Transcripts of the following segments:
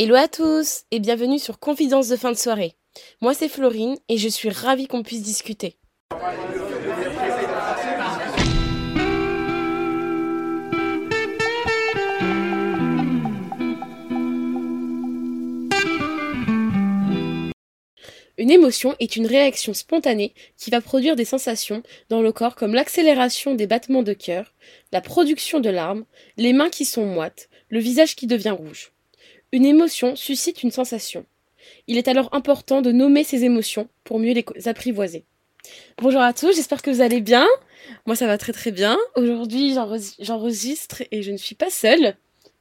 Hello à tous et bienvenue sur Confidence de fin de soirée. Moi c'est Florine et je suis ravie qu'on puisse discuter. Une émotion est une réaction spontanée qui va produire des sensations dans le corps comme l'accélération des battements de cœur, la production de larmes, les mains qui sont moites, le visage qui devient rouge. Une émotion suscite une sensation. Il est alors important de nommer ces émotions pour mieux les apprivoiser. Bonjour à tous, j'espère que vous allez bien. Moi ça va très très bien. Aujourd'hui j'enregistre et je ne suis pas seule.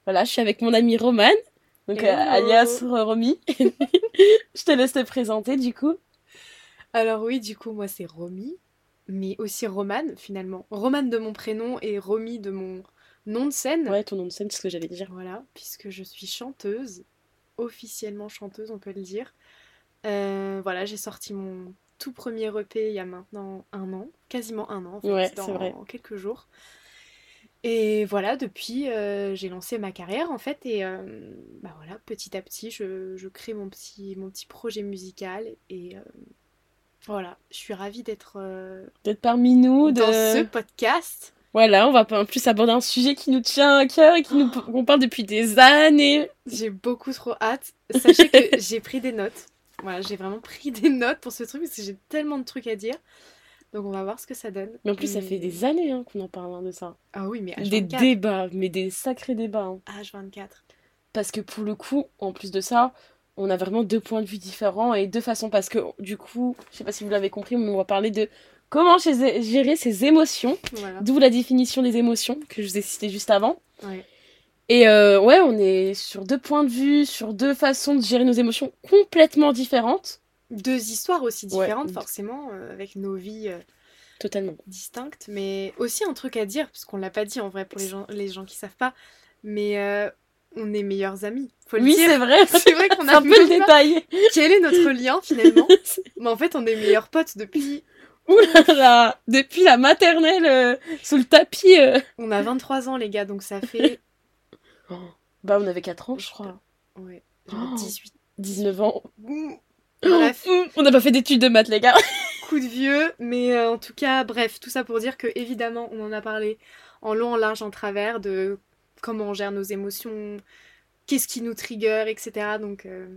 Voilà, je suis avec mon amie Romane donc euh, alias Romy. je te laisse te présenter du coup. Alors oui, du coup, moi c'est Romy, mais aussi Romane finalement. Romane de mon prénom et Romy de mon nom de scène. Ouais, ton nom de scène, c'est ce que j'allais dire. Voilà, puisque je suis chanteuse, officiellement chanteuse, on peut le dire. Euh, voilà, j'ai sorti mon tout premier EP il y a maintenant un an, quasiment un an en fait, ouais, dans vrai. quelques jours. Et voilà, depuis, euh, j'ai lancé ma carrière en fait, et euh, bah voilà, petit à petit, je, crée mon petit, mon petit projet musical, et euh, voilà, je suis ravie d'être d'être parmi nous dans ce podcast. Voilà, on va en plus aborder un sujet qui nous tient à cœur et qui nous qu'on parle depuis des années. J'ai beaucoup trop hâte. Sachez que j'ai pris des notes. Voilà, j'ai vraiment pris des notes pour ce truc parce que j'ai tellement de trucs à dire. Donc on va voir ce que ça donne. Mais en plus, ça fait des années hein, qu'on en parle hein, de ça. Ah oui, mais H24. Des débats, mais des sacrés débats. H24. Hein. Parce que pour le coup, en plus de ça, on a vraiment deux points de vue différents et deux façons. Parce que du coup, je sais pas si vous l'avez compris, mais on va parler de comment gérer ses émotions. D'où la définition des émotions que je vous ai cité juste avant. Ouais. Et euh, ouais, on est sur deux points de vue, sur deux façons de gérer nos émotions complètement différentes deux histoires aussi différentes, forcément, euh, avec nos vies euh, totalement distinctes. Mais aussi un truc à dire, parce qu'on l'a pas dit en vrai pour les gens, les gens qui savent pas, mais on est meilleurs amis. Faut oui, c'est vrai. C'est vrai qu'on a un peu le détail. Quel est notre lien finalement? Mais en fait, on est meilleurs potes depuis. Ouh là là Depuis la maternelle, sous le tapis. On a 23 ans, les gars, donc ça fait. Oh. Bah, on avait 4 ans, je crois. Ouais. 18. 19 ans. Bref. On n'a pas fait d'études de maths, les gars. Coup de vieux, mais euh, en tout cas, bref, tout ça pour dire que évidemment, on en a parlé en long, en large, en travers de comment on gère nos émotions, qu'est-ce qui nous trigger, etc. Donc euh,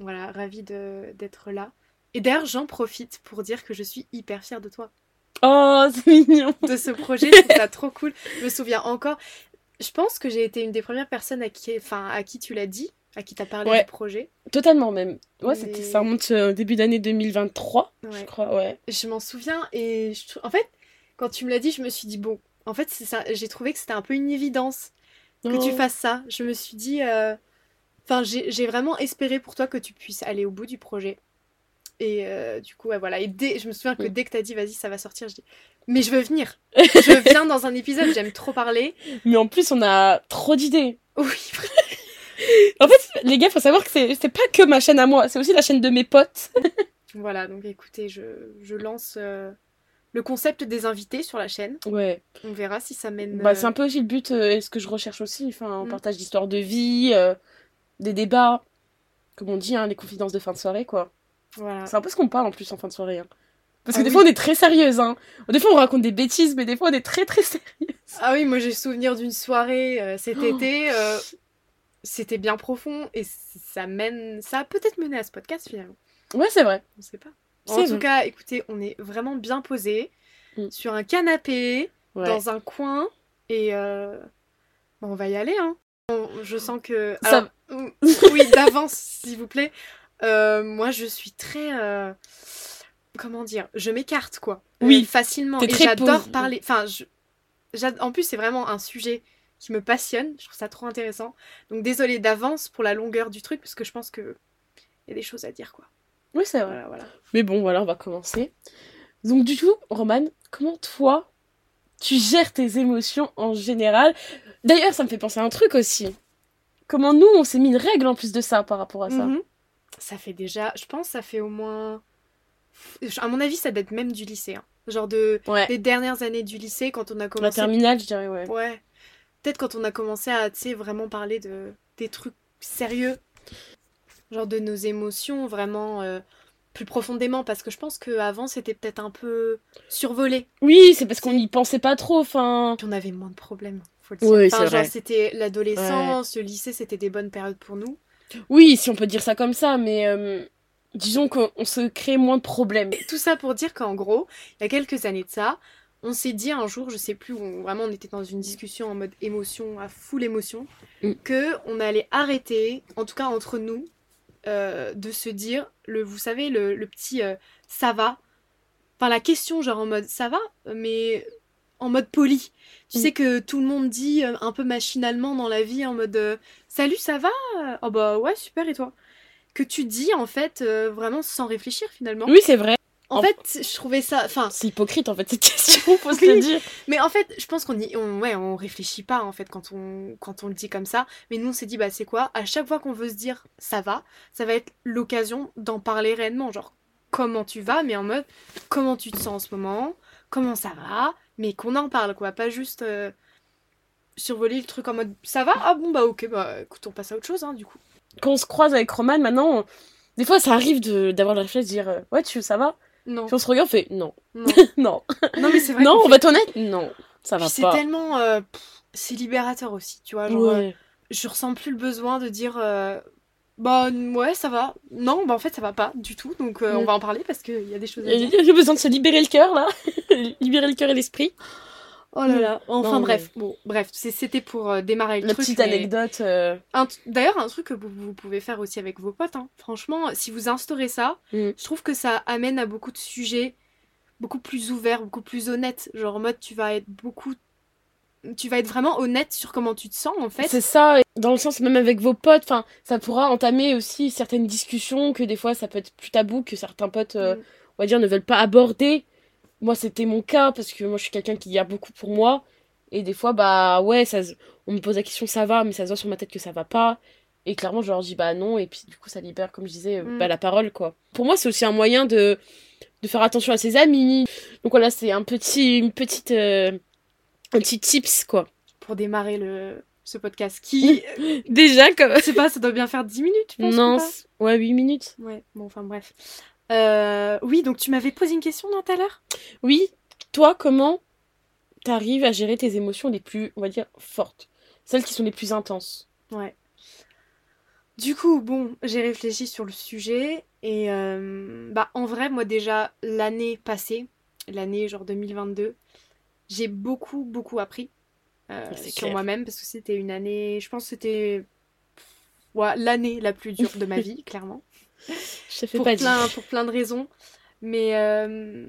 voilà, ravie d'être là. Et d'ailleurs, j'en profite pour dire que je suis hyper fière de toi. Oh, c'est mignon. De ce projet, je trouve ça trop cool. Je me souviens encore. Je pense que j'ai été une des premières personnes à qui, enfin, à qui tu l'as dit à qui t'as parlé du projet. Totalement même. Ouais, c'était ça remonte au début d'année 2023, je crois, ouais. Je m'en souviens et je... en fait, quand tu me l'as dit, je me suis dit bon, en fait, c'est ça, j'ai trouvé que c'était un peu une évidence que tu fasses ça. Je me suis dit euh, enfin, j'ai vraiment espéré pour toi que tu puisses aller au bout du projet. Et euh, du coup, ouais, voilà. Et dès, je me souviens que dès que t'as dit, vas-y, ça va sortir, je dis, mais je veux venir. je viens dans un épisode, j'aime trop parler. Mais en plus, on a trop d'idées. Oui, en fait, les gars, faut savoir que c'est pas que ma chaîne à moi, c'est aussi la chaîne de mes potes. voilà, donc écoutez, je, je lance euh, le concept des invités sur la chaîne. Ouais. On verra si ça mène. Bah, c'est un peu aussi le but euh, et ce que je recherche aussi. Enfin, un mm. partage d'histoires de vie, euh, des débats, comme on dit, hein, les confidences de fin de soirée, quoi. Voilà. C'est un peu ce qu'on parle en plus en fin de soirée. Hein. Parce que ah des fois on est très sérieuse, hein. Des fois on raconte des bêtises, mais des fois on est très très sérieuse. Ah oui, moi j'ai souvenir d'une soirée cet oh. été c'était bien profond et ça mène, ça a peut-être mené à ce podcast finalement. Ouais, c'est vrai. On sait pas. En tout cas, écoutez, on est vraiment bien posé mm. sur un canapé, dans un coin et euh... on va y aller. Hein. Je sens que. ça... oui, d'avance, s'il vous plaît. Euh, moi, je suis très. Euh, comment dire Je m'écarte, quoi. Oui, facilement. Et j'adore parler. Enfin, je... en plus, c'est vraiment un sujet qui me passionne. Je trouve ça trop intéressant. Donc désolé d'avance pour la longueur du truc, parce que je pense que y a des choses à dire, quoi. Oui, c'est vrai. Voilà, Mais bon, voilà, on va commencer. Donc du coup, Roman, comment toi, tu gères tes émotions en général? D'ailleurs, ça me fait penser à un truc aussi. Comment nous, on s'est mis une règle en plus de ça par rapport à ça? Mhm. Ça fait déjà, je pense, ça fait au moins... À mon avis, ça date même du lycée. Hein. Genre de les dernières années du lycée, quand on a commencé... La terminale, je dirais, ouais. Ouais peut-être quand on a commencé à vraiment parler de des trucs sérieux. genre de nos émotions vraiment euh, plus profondément parce que je pense qu'avant c'était peut-être un peu survolé. Oui, c'est parce qu'on n'y pensait pas trop, enfin. On avait moins de problèmes, faut le dire. c'est Enfin, vrai. genre c'était l'adolescence, le lycée, c'était des bonnes périodes pour nous. Oui, si on peut dire ça comme ça, mais euh, disons qu'on on se crée moins de problèmes. Tout ça pour dire qu'en gros, il y a quelques années de ça, on s'est dit un jour, je sais plus, où vraiment on était dans une discussion en mode émotion, à full émotion, Mm. que on allait arrêter, en tout cas entre nous, euh, de se dire, le, vous savez, le, le petit euh, ça va. Enfin, la question, genre en mode ça va, mais en mode poli. Tu Mm. sais que tout le monde dit euh, un peu machinalement dans la vie, en mode euh, salut, ça va? Oh bah ouais, super, et toi? Que tu dis en fait euh, vraiment sans réfléchir finalement. Oui, c'est vrai. En En- fait, je trouvais ça. Enfin, C'est hypocrite en fait cette question, faut se le dire. mais en fait, je pense qu'on y, on, ouais, on réfléchit pas en fait quand on, quand on le dit comme ça. Mais nous, on s'est dit, bah c'est quoi? À chaque fois qu'on veut se dire ça va, ça va être l'occasion d'en parler réellement. Genre, comment tu vas, mais en mode comment tu te sens en ce moment, comment ça va, mais qu'on en parle quoi, pas juste euh, survoler le truc en mode ça va? Ah bon, bah ok, bah écoute, on passe à autre chose hein, du coup. Quand on se croise avec Roman, maintenant, on- des fois ça arrive de- d'avoir le réflexe de dire euh, Ouais, tu ça va? Non, Puis on se regarde, on fait Non, non, non, non, mais c'est vrai. non, on fait- va être honnête? Non, ça va Puis c'est pas. tellement. euh, c'est libérateur aussi, tu vois. Genre, Ouais. je ressens plus le besoin de dire bah ouais ça va non bah en fait ça va pas du tout donc euh, on Mm. va en parler parce qu'il y a des choses à Il dire y a besoin de se libérer le cœur là, libérer le cœur et l'esprit. oh là là enfin Non, bref bon bref c'était pour euh, démarrer le La truc petite mais- anecdote. euh, d'ailleurs un truc que vous, vous pouvez faire aussi avec vos potes hein. franchement si vous instaurez ça Mm. je trouve que ça amène à beaucoup de sujets beaucoup plus ouverts beaucoup plus honnêtes genre en mode tu vas être beaucoup tu vas être vraiment honnête sur comment tu te sens en fait C'est ça, dans le sens même avec vos potes, enfin, ça pourra entamer aussi certaines discussions que des fois ça peut être plus tabou que certains potes, euh, Mm. on va dire, ne veulent pas aborder. Moi, c'était mon cas parce que moi, je suis quelqu'un qui garde beaucoup pour moi. Et des fois, bah ouais, ça, on me pose la question, ça va, mais ça se voit sur ma tête que ça va pas. Et clairement, je leur dis bah non, et puis du coup, ça libère, comme je disais, euh, Mm. bah, la parole, quoi. Pour moi, c'est aussi un moyen de, de faire attention à ses amis. Donc voilà, c'est un petit, une petite, euh, un petit tips, quoi. pour démarrer le ce podcast qui Déjà, comme. je sais pas ça doit bien faire 10 minutes je pense Non, ou pas c'est- ouais, 8 minutes. Ouais, bon, enfin bref. Euh, oui, donc tu m'avais posé une question non, tout à l'heure? Oui, toi, comment t'arrives à gérer tes émotions les plus, on va dire, fortes? Celles qui sont les plus intenses? Ouais. Du coup, bon, j'ai réfléchi sur le sujet et euh, bah en vrai, moi déjà, l'année passée, l'année genre 2022, j'ai beaucoup, beaucoup appris euh, sur moi-même parce que c'était une année, je pense que c'était ouais, l'année la plus dure de ma vie, clairement. Je te fais pour pas plein, dire. pour plein de raisons. Mais euh,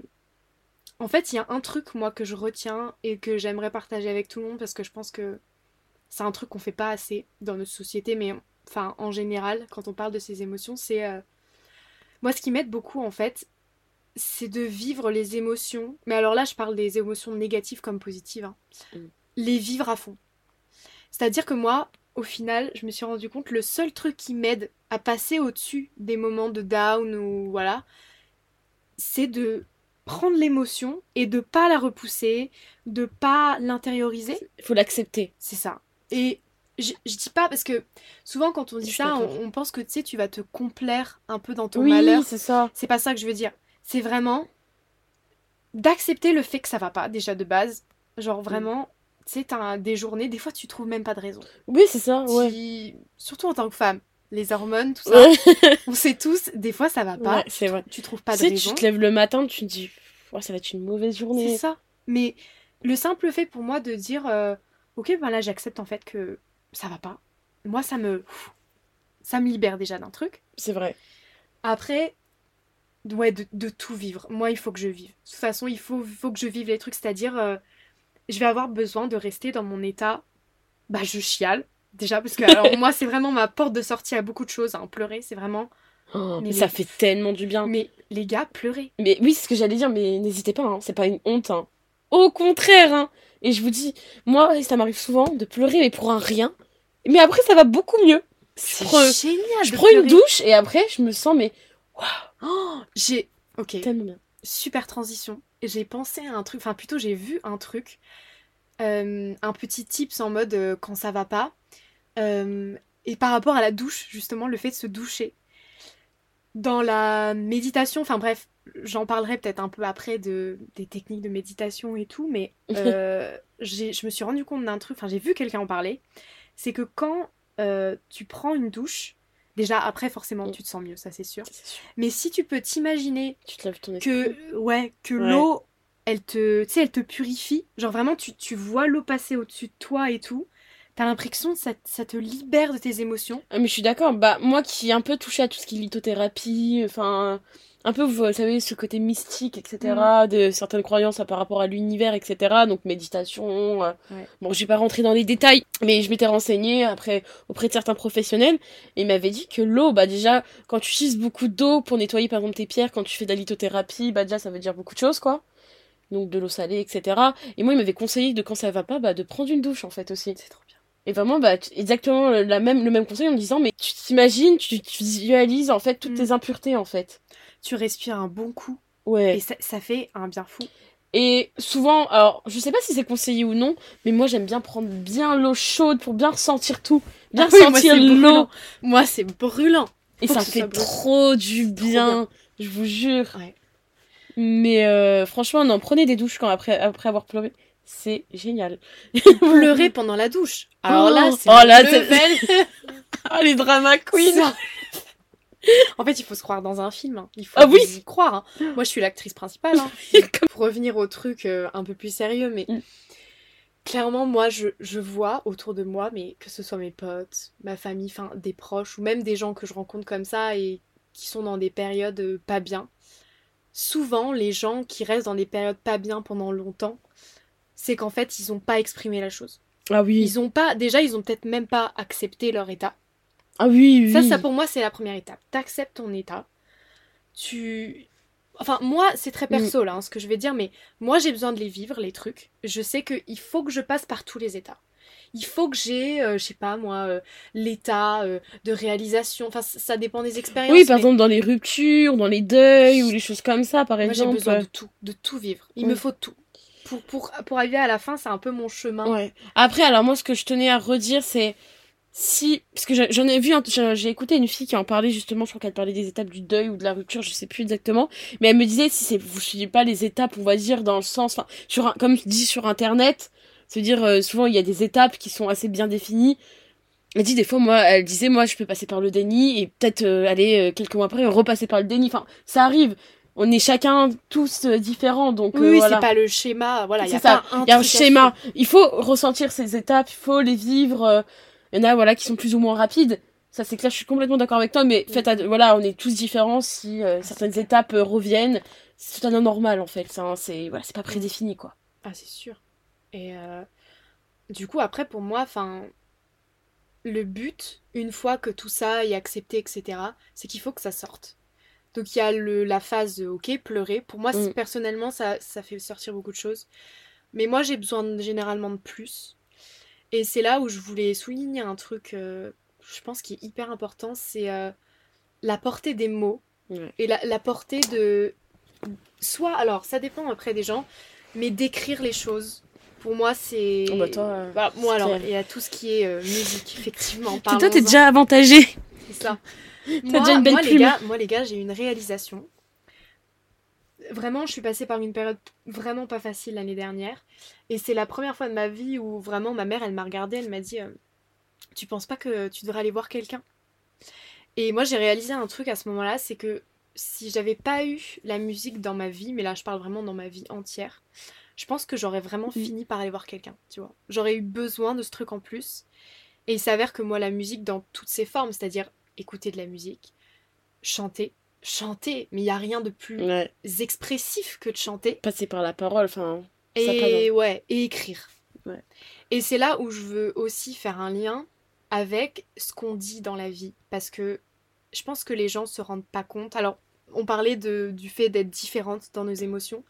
en fait, il y a un truc, moi, que je retiens et que j'aimerais partager avec tout le monde parce que je pense que c'est un truc qu'on fait pas assez dans notre société, mais enfin, en général, quand on parle de ces émotions, c'est. euh, Moi, ce qui m'aide beaucoup, en fait, c'est de vivre les émotions. Mais alors là, je parle des émotions négatives comme positives. hein. Mm. Les vivre à fond. C'est-à-dire que moi, au final, je me suis rendu compte, le seul truc qui m'aide à passer au-dessus des moments de down ou voilà, c'est de prendre l'émotion et de pas la repousser, de pas l'intérioriser. Il faut l'accepter. C'est ça. Et je, je dis pas parce que souvent quand on dit ça, on pense que tu sais, tu vas te complaire un peu dans ton Oui, malheur. c'est ça. C'est pas ça que je veux dire. C'est vraiment d'accepter le fait que ça va pas, déjà de base. Genre vraiment, tu sais, t'as des journées, des fois tu trouves même pas de raison. Oui, c'est ça, ouais. Surtout en tant que femme. Les hormones, tout ça. Ouais, On sait tous, des fois ça va pas. Ouais, c'est vrai. Tu trouves pas de raison. tu te lèves le matin, tu te dis, Ouais, ça va être une mauvaise C'est journée. ça. Mais le simple fait pour moi de dire, euh, ok, ben là j'accepte en fait que ça va pas. Moi ça me, ça me libère déjà d'un truc. C'est vrai. Après, ouais, de, de tout vivre. Moi, il faut que je vive. De toute façon, il faut, faut que je vive les trucs. C'est-à-dire, euh, je vais avoir besoin de rester dans mon état. Bah, je chiale. Déjà, parce que alors, moi, c'est vraiment ma porte de sortie à beaucoup de choses. Hein. Pleurer, c'est vraiment. Oh, Mais mais ça les- fait tellement du bien. Mais les gars, pleurer. Mais oui, c'est ce que j'allais dire, mais n'hésitez pas, hein, c'est pas une honte. hein. Au contraire, hein. Et je vous dis, moi, ça m'arrive souvent de pleurer, mais pour un rien. Mais après, ça va beaucoup mieux. C'est génial. Je prends une douche et après, je me sens, mais Oh, j'ai. Ok. tellement bien. super transition. J'ai pensé à un truc, enfin plutôt j'ai vu un truc, euh, un petit tips en mode euh, quand ça va pas. Euh, et par rapport à la douche, justement, le fait de se doucher. Dans la méditation, enfin bref, j'en parlerai peut-être un peu après de, des techniques de méditation et tout, mais je me suis rendu compte d'un truc, enfin j'ai vu quelqu'un en parler, c'est que quand tu prends une douche, déjà après forcément tu te sens mieux, ça c'est sûr. Mais si tu peux t'imaginer que, ouais, que l'eau, elle te, elle te purifie, genre vraiment tu, tu vois l'eau passer au-dessus de toi et tout, T'as l'impression que ça, ça, te libère de tes émotions. Ah, mais je suis d'accord. Bah, moi qui ai un peu touché à tout ce qui est lithothérapie, enfin, un peu, vous savez, ce côté mystique, etc., mm. de certaines croyances par rapport à l'univers, etc., donc méditation. Euh, bon, j'ai pas rentré dans les détails, mais je m'étais renseignée après auprès de certains professionnels, et ils m'avaient dit que l'eau, bah déjà, quand tu utilises beaucoup d'eau pour nettoyer par exemple tes pierres, quand tu fais de la lithothérapie, bah déjà ça veut dire beaucoup de choses, quoi. Donc de l'eau salée, etc. Et moi, il m'avait conseillé de quand ça va pas, bah de prendre une douche en fait aussi. C'est trop bien. Et vraiment, bah, exactement la même, le même conseil en me disant, mais tu t'imagines, tu, visualises en fait toutes mm. tes impuretés en fait tu respires un bon coup. Ouais. Et ça, fait un bien fou. Et souvent, alors je sais pas si c'est conseillé ou non, mais moi j'aime bien prendre bien l'eau chaude pour bien ressentir tout, bien ah ressentir l'eau. Moi c'est brûlant. Et ça fait trop du bien, je vous jure. Ouais. Mais euh, franchement, non, prenez des douches quand après, après avoir pleuré. C'est génial. Pleurer pendant la douche. Alors là, oh, c'est oh, là, level. oh, les drama queens. en fait, il faut se croire dans un film. Hein. Il faut ah oui y croire. Hein. Moi, je suis l'actrice principale. Hein. Pour revenir au truc euh, un peu plus sérieux, mais mm. clairement, moi, je, je, vois autour de moi, mais que ce soit mes potes, ma famille, enfin des proches, ou même des gens que je rencontre comme ça et qui sont dans des périodes euh, pas bien. Souvent, les gens qui restent dans des périodes pas bien pendant longtemps, c'est qu'en fait, ils n'ont pas exprimé la chose. Ah oui. Ils ont pas, déjà, ils ont peut-être même pas accepté leur état. Ah oui, oui. Ça, ça pour moi, c'est la première étape. T'acceptes ton état. Tu. Enfin, moi, c'est très perso là, hein, ce que je vais dire, mais moi, j'ai besoin de les vivre, les trucs. Je sais qu'il faut que je passe par tous les états. Il faut que j'ai, euh, je sais pas moi, euh, l'état euh, de réalisation. Enfin, ça dépend des expériences. Oui, par exemple, dans les ruptures, dans les deuils ou les choses comme ça, par exemple. Moi, j'ai besoin de tout, de tout vivre. Il me faut tout. Pour, pour, pour arriver à la fin, c'est un peu mon chemin. Ouais. Après, alors moi, ce que je tenais à redire, c'est si parce que j'en ai vu j'ai écouté une fille qui en parlait justement je crois qu'elle parlait des étapes du deuil ou de la rupture je sais plus exactement. Mais elle me disait si c'est vous suivez pas les étapes on va dire dans le sens enfin sur comme je dis sur internet à dire euh, souvent il y a des étapes qui sont assez bien définies. Elle dit des fois moi elle disait moi je peux passer par le déni et peut-être euh, aller euh, quelques mois après repasser par le déni. Enfin ça arrive. On est chacun tous différents donc oui, c'est pas le schéma voilà il y a ça. il y a un schéma. il faut ressentir ces étapes il faut les vivre il y en a, voilà, qui sont plus ou moins rapides. Ça, c'est clair, je suis complètement d'accord avec toi, mais fait, voilà, on est tous différents. Si euh, certaines étapes euh, reviennent, c'est totalement normal, en fait. C'est voilà, c'est pas prédéfini, quoi. Ah, c'est sûr. Et euh, du coup, après, pour moi, enfin, le but, une fois que tout ça est accepté, etc., c'est qu'il faut que ça sorte. Donc il y a le, la phase, ok, pleurer. Pour moi, mm. personnellement, ça, ça fait sortir beaucoup de choses. Mais moi, j'ai besoin généralement de plus. Et c'est là où je voulais souligner un truc, euh, je pense, qui est hyper important, c'est euh, la portée des mots et la, portée de... Soit, alors, ça dépend après des gens, mais d'écrire les choses. Pour moi, c'est... Oh bah toi, euh, bah, moi, alors, il y a tout ce qui est musique, effectivement. Toi, t'es déjà avantagé. C'est ça. moi, déjà une belle moi, les gars, moi, les gars, j'ai une réalisation vraiment, je suis passée par une période vraiment pas facile l'année dernière. Et c'est la première fois de ma vie où vraiment ma mère, elle m'a regardée, elle m'a dit euh, Tu penses pas que tu devrais aller voir quelqu'un? Et moi, j'ai réalisé un truc à ce moment-là c'est que si j'avais pas eu la musique dans ma vie, mais là, je parle vraiment dans ma vie entière, je pense que j'aurais vraiment fini par aller voir quelqu'un, tu vois. J'aurais eu besoin de ce truc en plus. Et il s'avère que moi, la musique dans toutes ses formes, c'est-à-dire écouter de la musique, chanter, chanter, mais il y a rien de plus expressif que de chanter. Passer par la parole, enfin. Et ouais, et écrire. Et c'est là où je veux aussi faire un lien avec ce qu'on dit dans la vie, parce que je pense que les gens se rendent pas compte. Alors, on parlait de, du fait d'être différente dans nos émotions.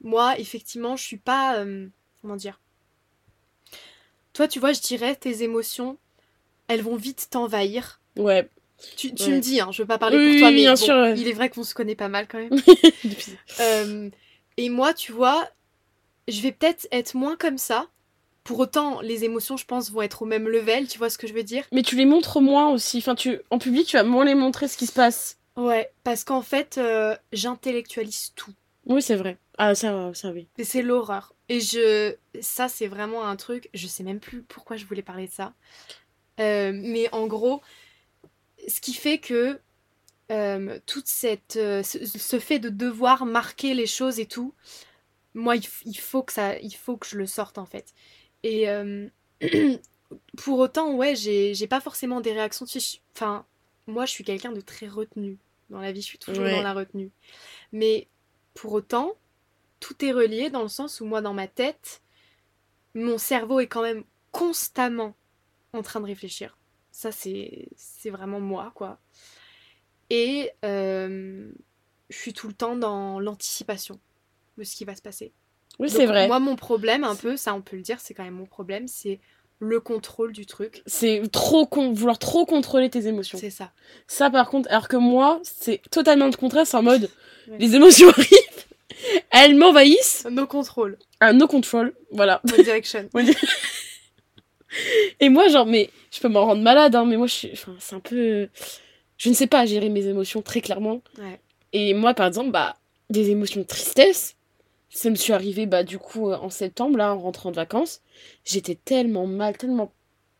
Moi, effectivement, je suis pas. Euh, comment dire? Toi, tu vois, je dirais, tes émotions, elles vont vite t'envahir. Ouais. Tu, tu me dis, hein, je veux pas parler pour toi, mais bien sûr. il est vrai qu'on se connaît pas mal quand même. euh, et moi, tu vois, je vais peut-être être moins comme ça. Pour autant, les émotions, je pense, vont être au même level, tu vois ce que je veux dire? Mais tu les montres moins aussi. Enfin, tu, en public, tu vas moins les montrer ce qui se passe. Ouais, parce qu'en fait, euh, j'intellectualise tout. Oui, c'est vrai. Ah, ça, ça oui. Et c'est l'horreur. Et je. Ça, c'est vraiment un truc. Je sais même plus pourquoi je voulais parler de ça. Euh, mais en gros, ce qui fait que. euh, toute cette. euh, ce, ce fait de devoir marquer les choses et tout. Moi, il, faut que ça. Il faut que je le sorte, en fait. Et. euh, pour autant, ouais, j'ai j'ai pas forcément des réactions. Enfin, moi, je suis quelqu'un de très retenu. Dans la vie, je suis toujours Ouais. dans la retenue. Mais pour autant, tout est relié dans le sens où moi, dans ma tête, mon cerveau est quand même constamment en train de réfléchir. Ça, c'est vraiment moi, quoi. Et euh, je suis tout le temps dans l'anticipation de ce qui va se passer. Oui, c'est vrai. Moi, mon problème, un peu, ça on peut le dire, c'est quand même mon problème, c'est le contrôle du truc. C'est trop con... vouloir trop contrôler tes émotions. C'est ça. Ça, par contre, alors que moi, c'est totalement le contraire. C'est en mode, Ouais. les émotions arrivent, elles m'envahissent. No control. Un no control, voilà. One Direction. Et moi, genre, mais je peux m'en rendre malade, hein, mais moi, je suis, enfin, c'est un peu, je ne sais pas gérer mes émotions très clairement. Ouais. Et moi, par exemple, bah, des émotions de tristesse, ça me suis arrivé, bah, du coup, euh, en septembre, là, en rentrant de vacances, j'étais tellement mal, tellement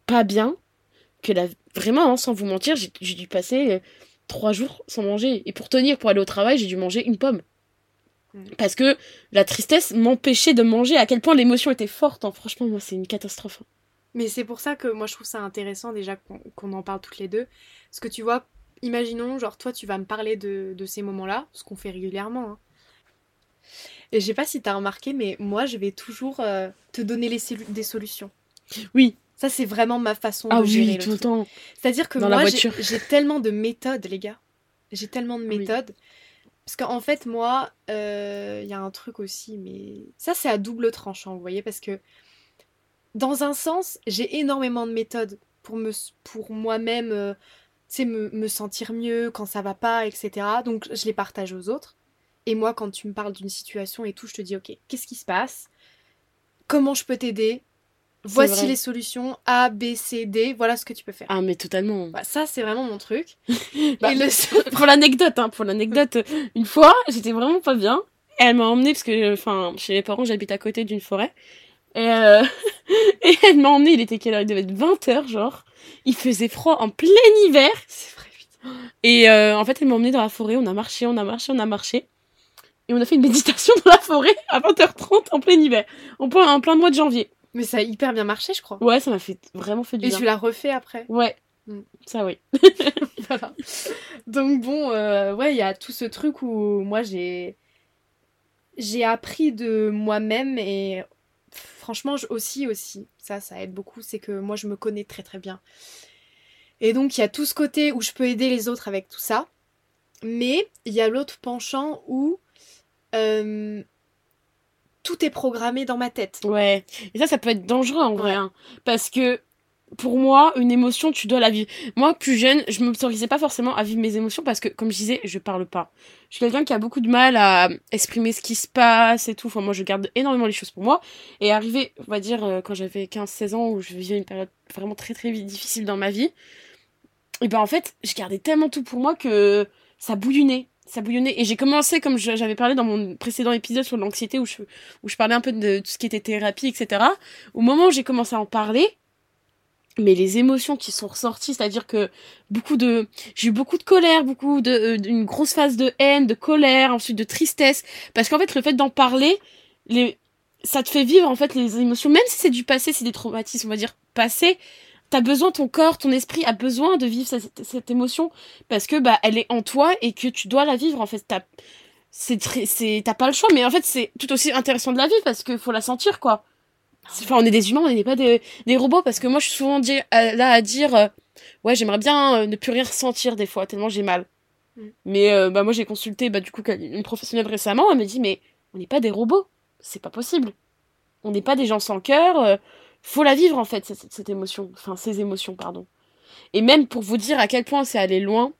pas bien, que là, vraiment, hein, sans vous mentir, j'ai j'ai dû passer euh, trois jours sans manger. Et pour tenir, pour aller au travail, j'ai dû manger une pomme. Mm. Parce que la tristesse m'empêchait de manger, à quel point l'émotion était forte. hein. Franchement, moi, c'est une catastrophe. hein. Mais c'est pour ça que moi je trouve ça intéressant déjà qu'on en parle toutes les deux. Parce que tu vois, imaginons, genre toi tu vas me parler de, de ces moments-là, ce qu'on fait régulièrement. hein. Et je sais pas si t'as remarqué, mais moi je vais toujours euh, te donner les des solutions. Oui. Ça c'est vraiment ma façon Ah de gérer oui, le tout le temps. C'est-à-dire que Dans moi j'ai tellement de méthodes, les gars. J'ai tellement de Oui. méthodes. Parce qu'en fait, moi, euh, il y a un truc aussi, mais ça c'est à double tranchant, vous voyez, parce que dans un sens, j'ai énormément de méthodes pour me, pour moi-même, euh, tu sais, me, me sentir mieux quand ça va pas, etc. Donc je les partage aux autres. Et moi, quand tu me parles d'une situation et tout, je te dis, ok, qu'est-ce qui se passe? Comment je peux t'aider? Voici vrai. les solutions A, B, C, D. Voilà ce que tu peux faire. Ah, mais totalement. Bah, ça, c'est vraiment mon truc. Bah, et le seul- pour l'anecdote, hein, pour l'anecdote, une fois, j'étais vraiment pas bien. Et elle m'a emmenée, parce que, enfin, chez mes parents, j'habite à côté d'une forêt. Et, euh, et elle m'a emmenée, il était quelle heure? Il devait être 20h, genre. Il faisait froid en plein hiver. C'est vrai, putain. Et euh, en fait, elle m'a emmenée dans la forêt, on a marché, on a marché, on a marché. Et on a fait une méditation dans la forêt à 20h30 en plein hiver. En plein, en plein mois de janvier. Mais ça a hyper bien marché, je crois. Ouais, ça m'a fait vraiment fait du Et bien. tu l'as refait après? Ouais. Mm. Ça, oui. Voilà. Donc bon, euh, ouais, il y a tout ce truc où moi j'ai j'ai appris de moi-même et franchement je- aussi aussi ça ça aide beaucoup, c'est que moi je me connais très très bien. Et donc il y a tout ce côté où je peux aider les autres avec tout ça, mais il y a l'autre penchant où euh, tout est programmé dans ma tête. Ouais. Et ça, ça peut être dangereux en vrai. hein. Parce que pour moi, une émotion, tu dois la vivre. Moi, plus jeune, je m'autorisais pas forcément à vivre mes émotions parce que, comme je disais, je parle pas. Je suis quelqu'un qui a beaucoup de mal à exprimer ce qui se passe et tout. Enfin, moi, je garde énormément les choses pour moi. Et arrivé, on va dire, euh, quand j'avais 15-16 ans, où je vivais une période vraiment très très difficile dans ma vie, et ben en fait, je gardais tellement tout pour moi que ça bouillonnait. Ça bouillonnait. Et j'ai commencé, comme j'avais parlé dans mon précédent épisode sur l'anxiété, où je, où je parlais un peu de tout ce qui était thérapie, etc. Au moment où j'ai commencé à en parler, mais les émotions qui sont ressorties, c'est-à-dire que beaucoup de, j'ai eu beaucoup de colère, beaucoup de, euh, une grosse phase de haine, de colère, ensuite de tristesse, parce qu'en fait le fait d'en parler, les, ça te fait vivre en fait les émotions, même si c'est du passé, c'est des traumatismes, on va dire passé, t'as besoin, ton corps, ton esprit a besoin de vivre cette, cette émotion parce que bah elle est en toi et que tu dois la vivre en fait. T'as, c'est c'est, t'as pas le choix, mais en fait c'est tout aussi intéressant de la vivre parce que faut la sentir quoi. Enfin, on est des humains, on n'est pas des, des robots parce que moi je suis souvent à- là à dire euh, ouais j'aimerais bien euh, ne plus rien ressentir des fois tellement j'ai mal. Mm. Mais euh, bah moi j'ai consulté bah du coup une professionnelle récemment, elle me dit mais on n'est pas des robots, c'est pas possible. On n'est pas des gens sans cœur, faut la vivre en fait cette, cette émotion, enfin ces émotions pardon. Et même pour vous dire à quel point c'est allé loin,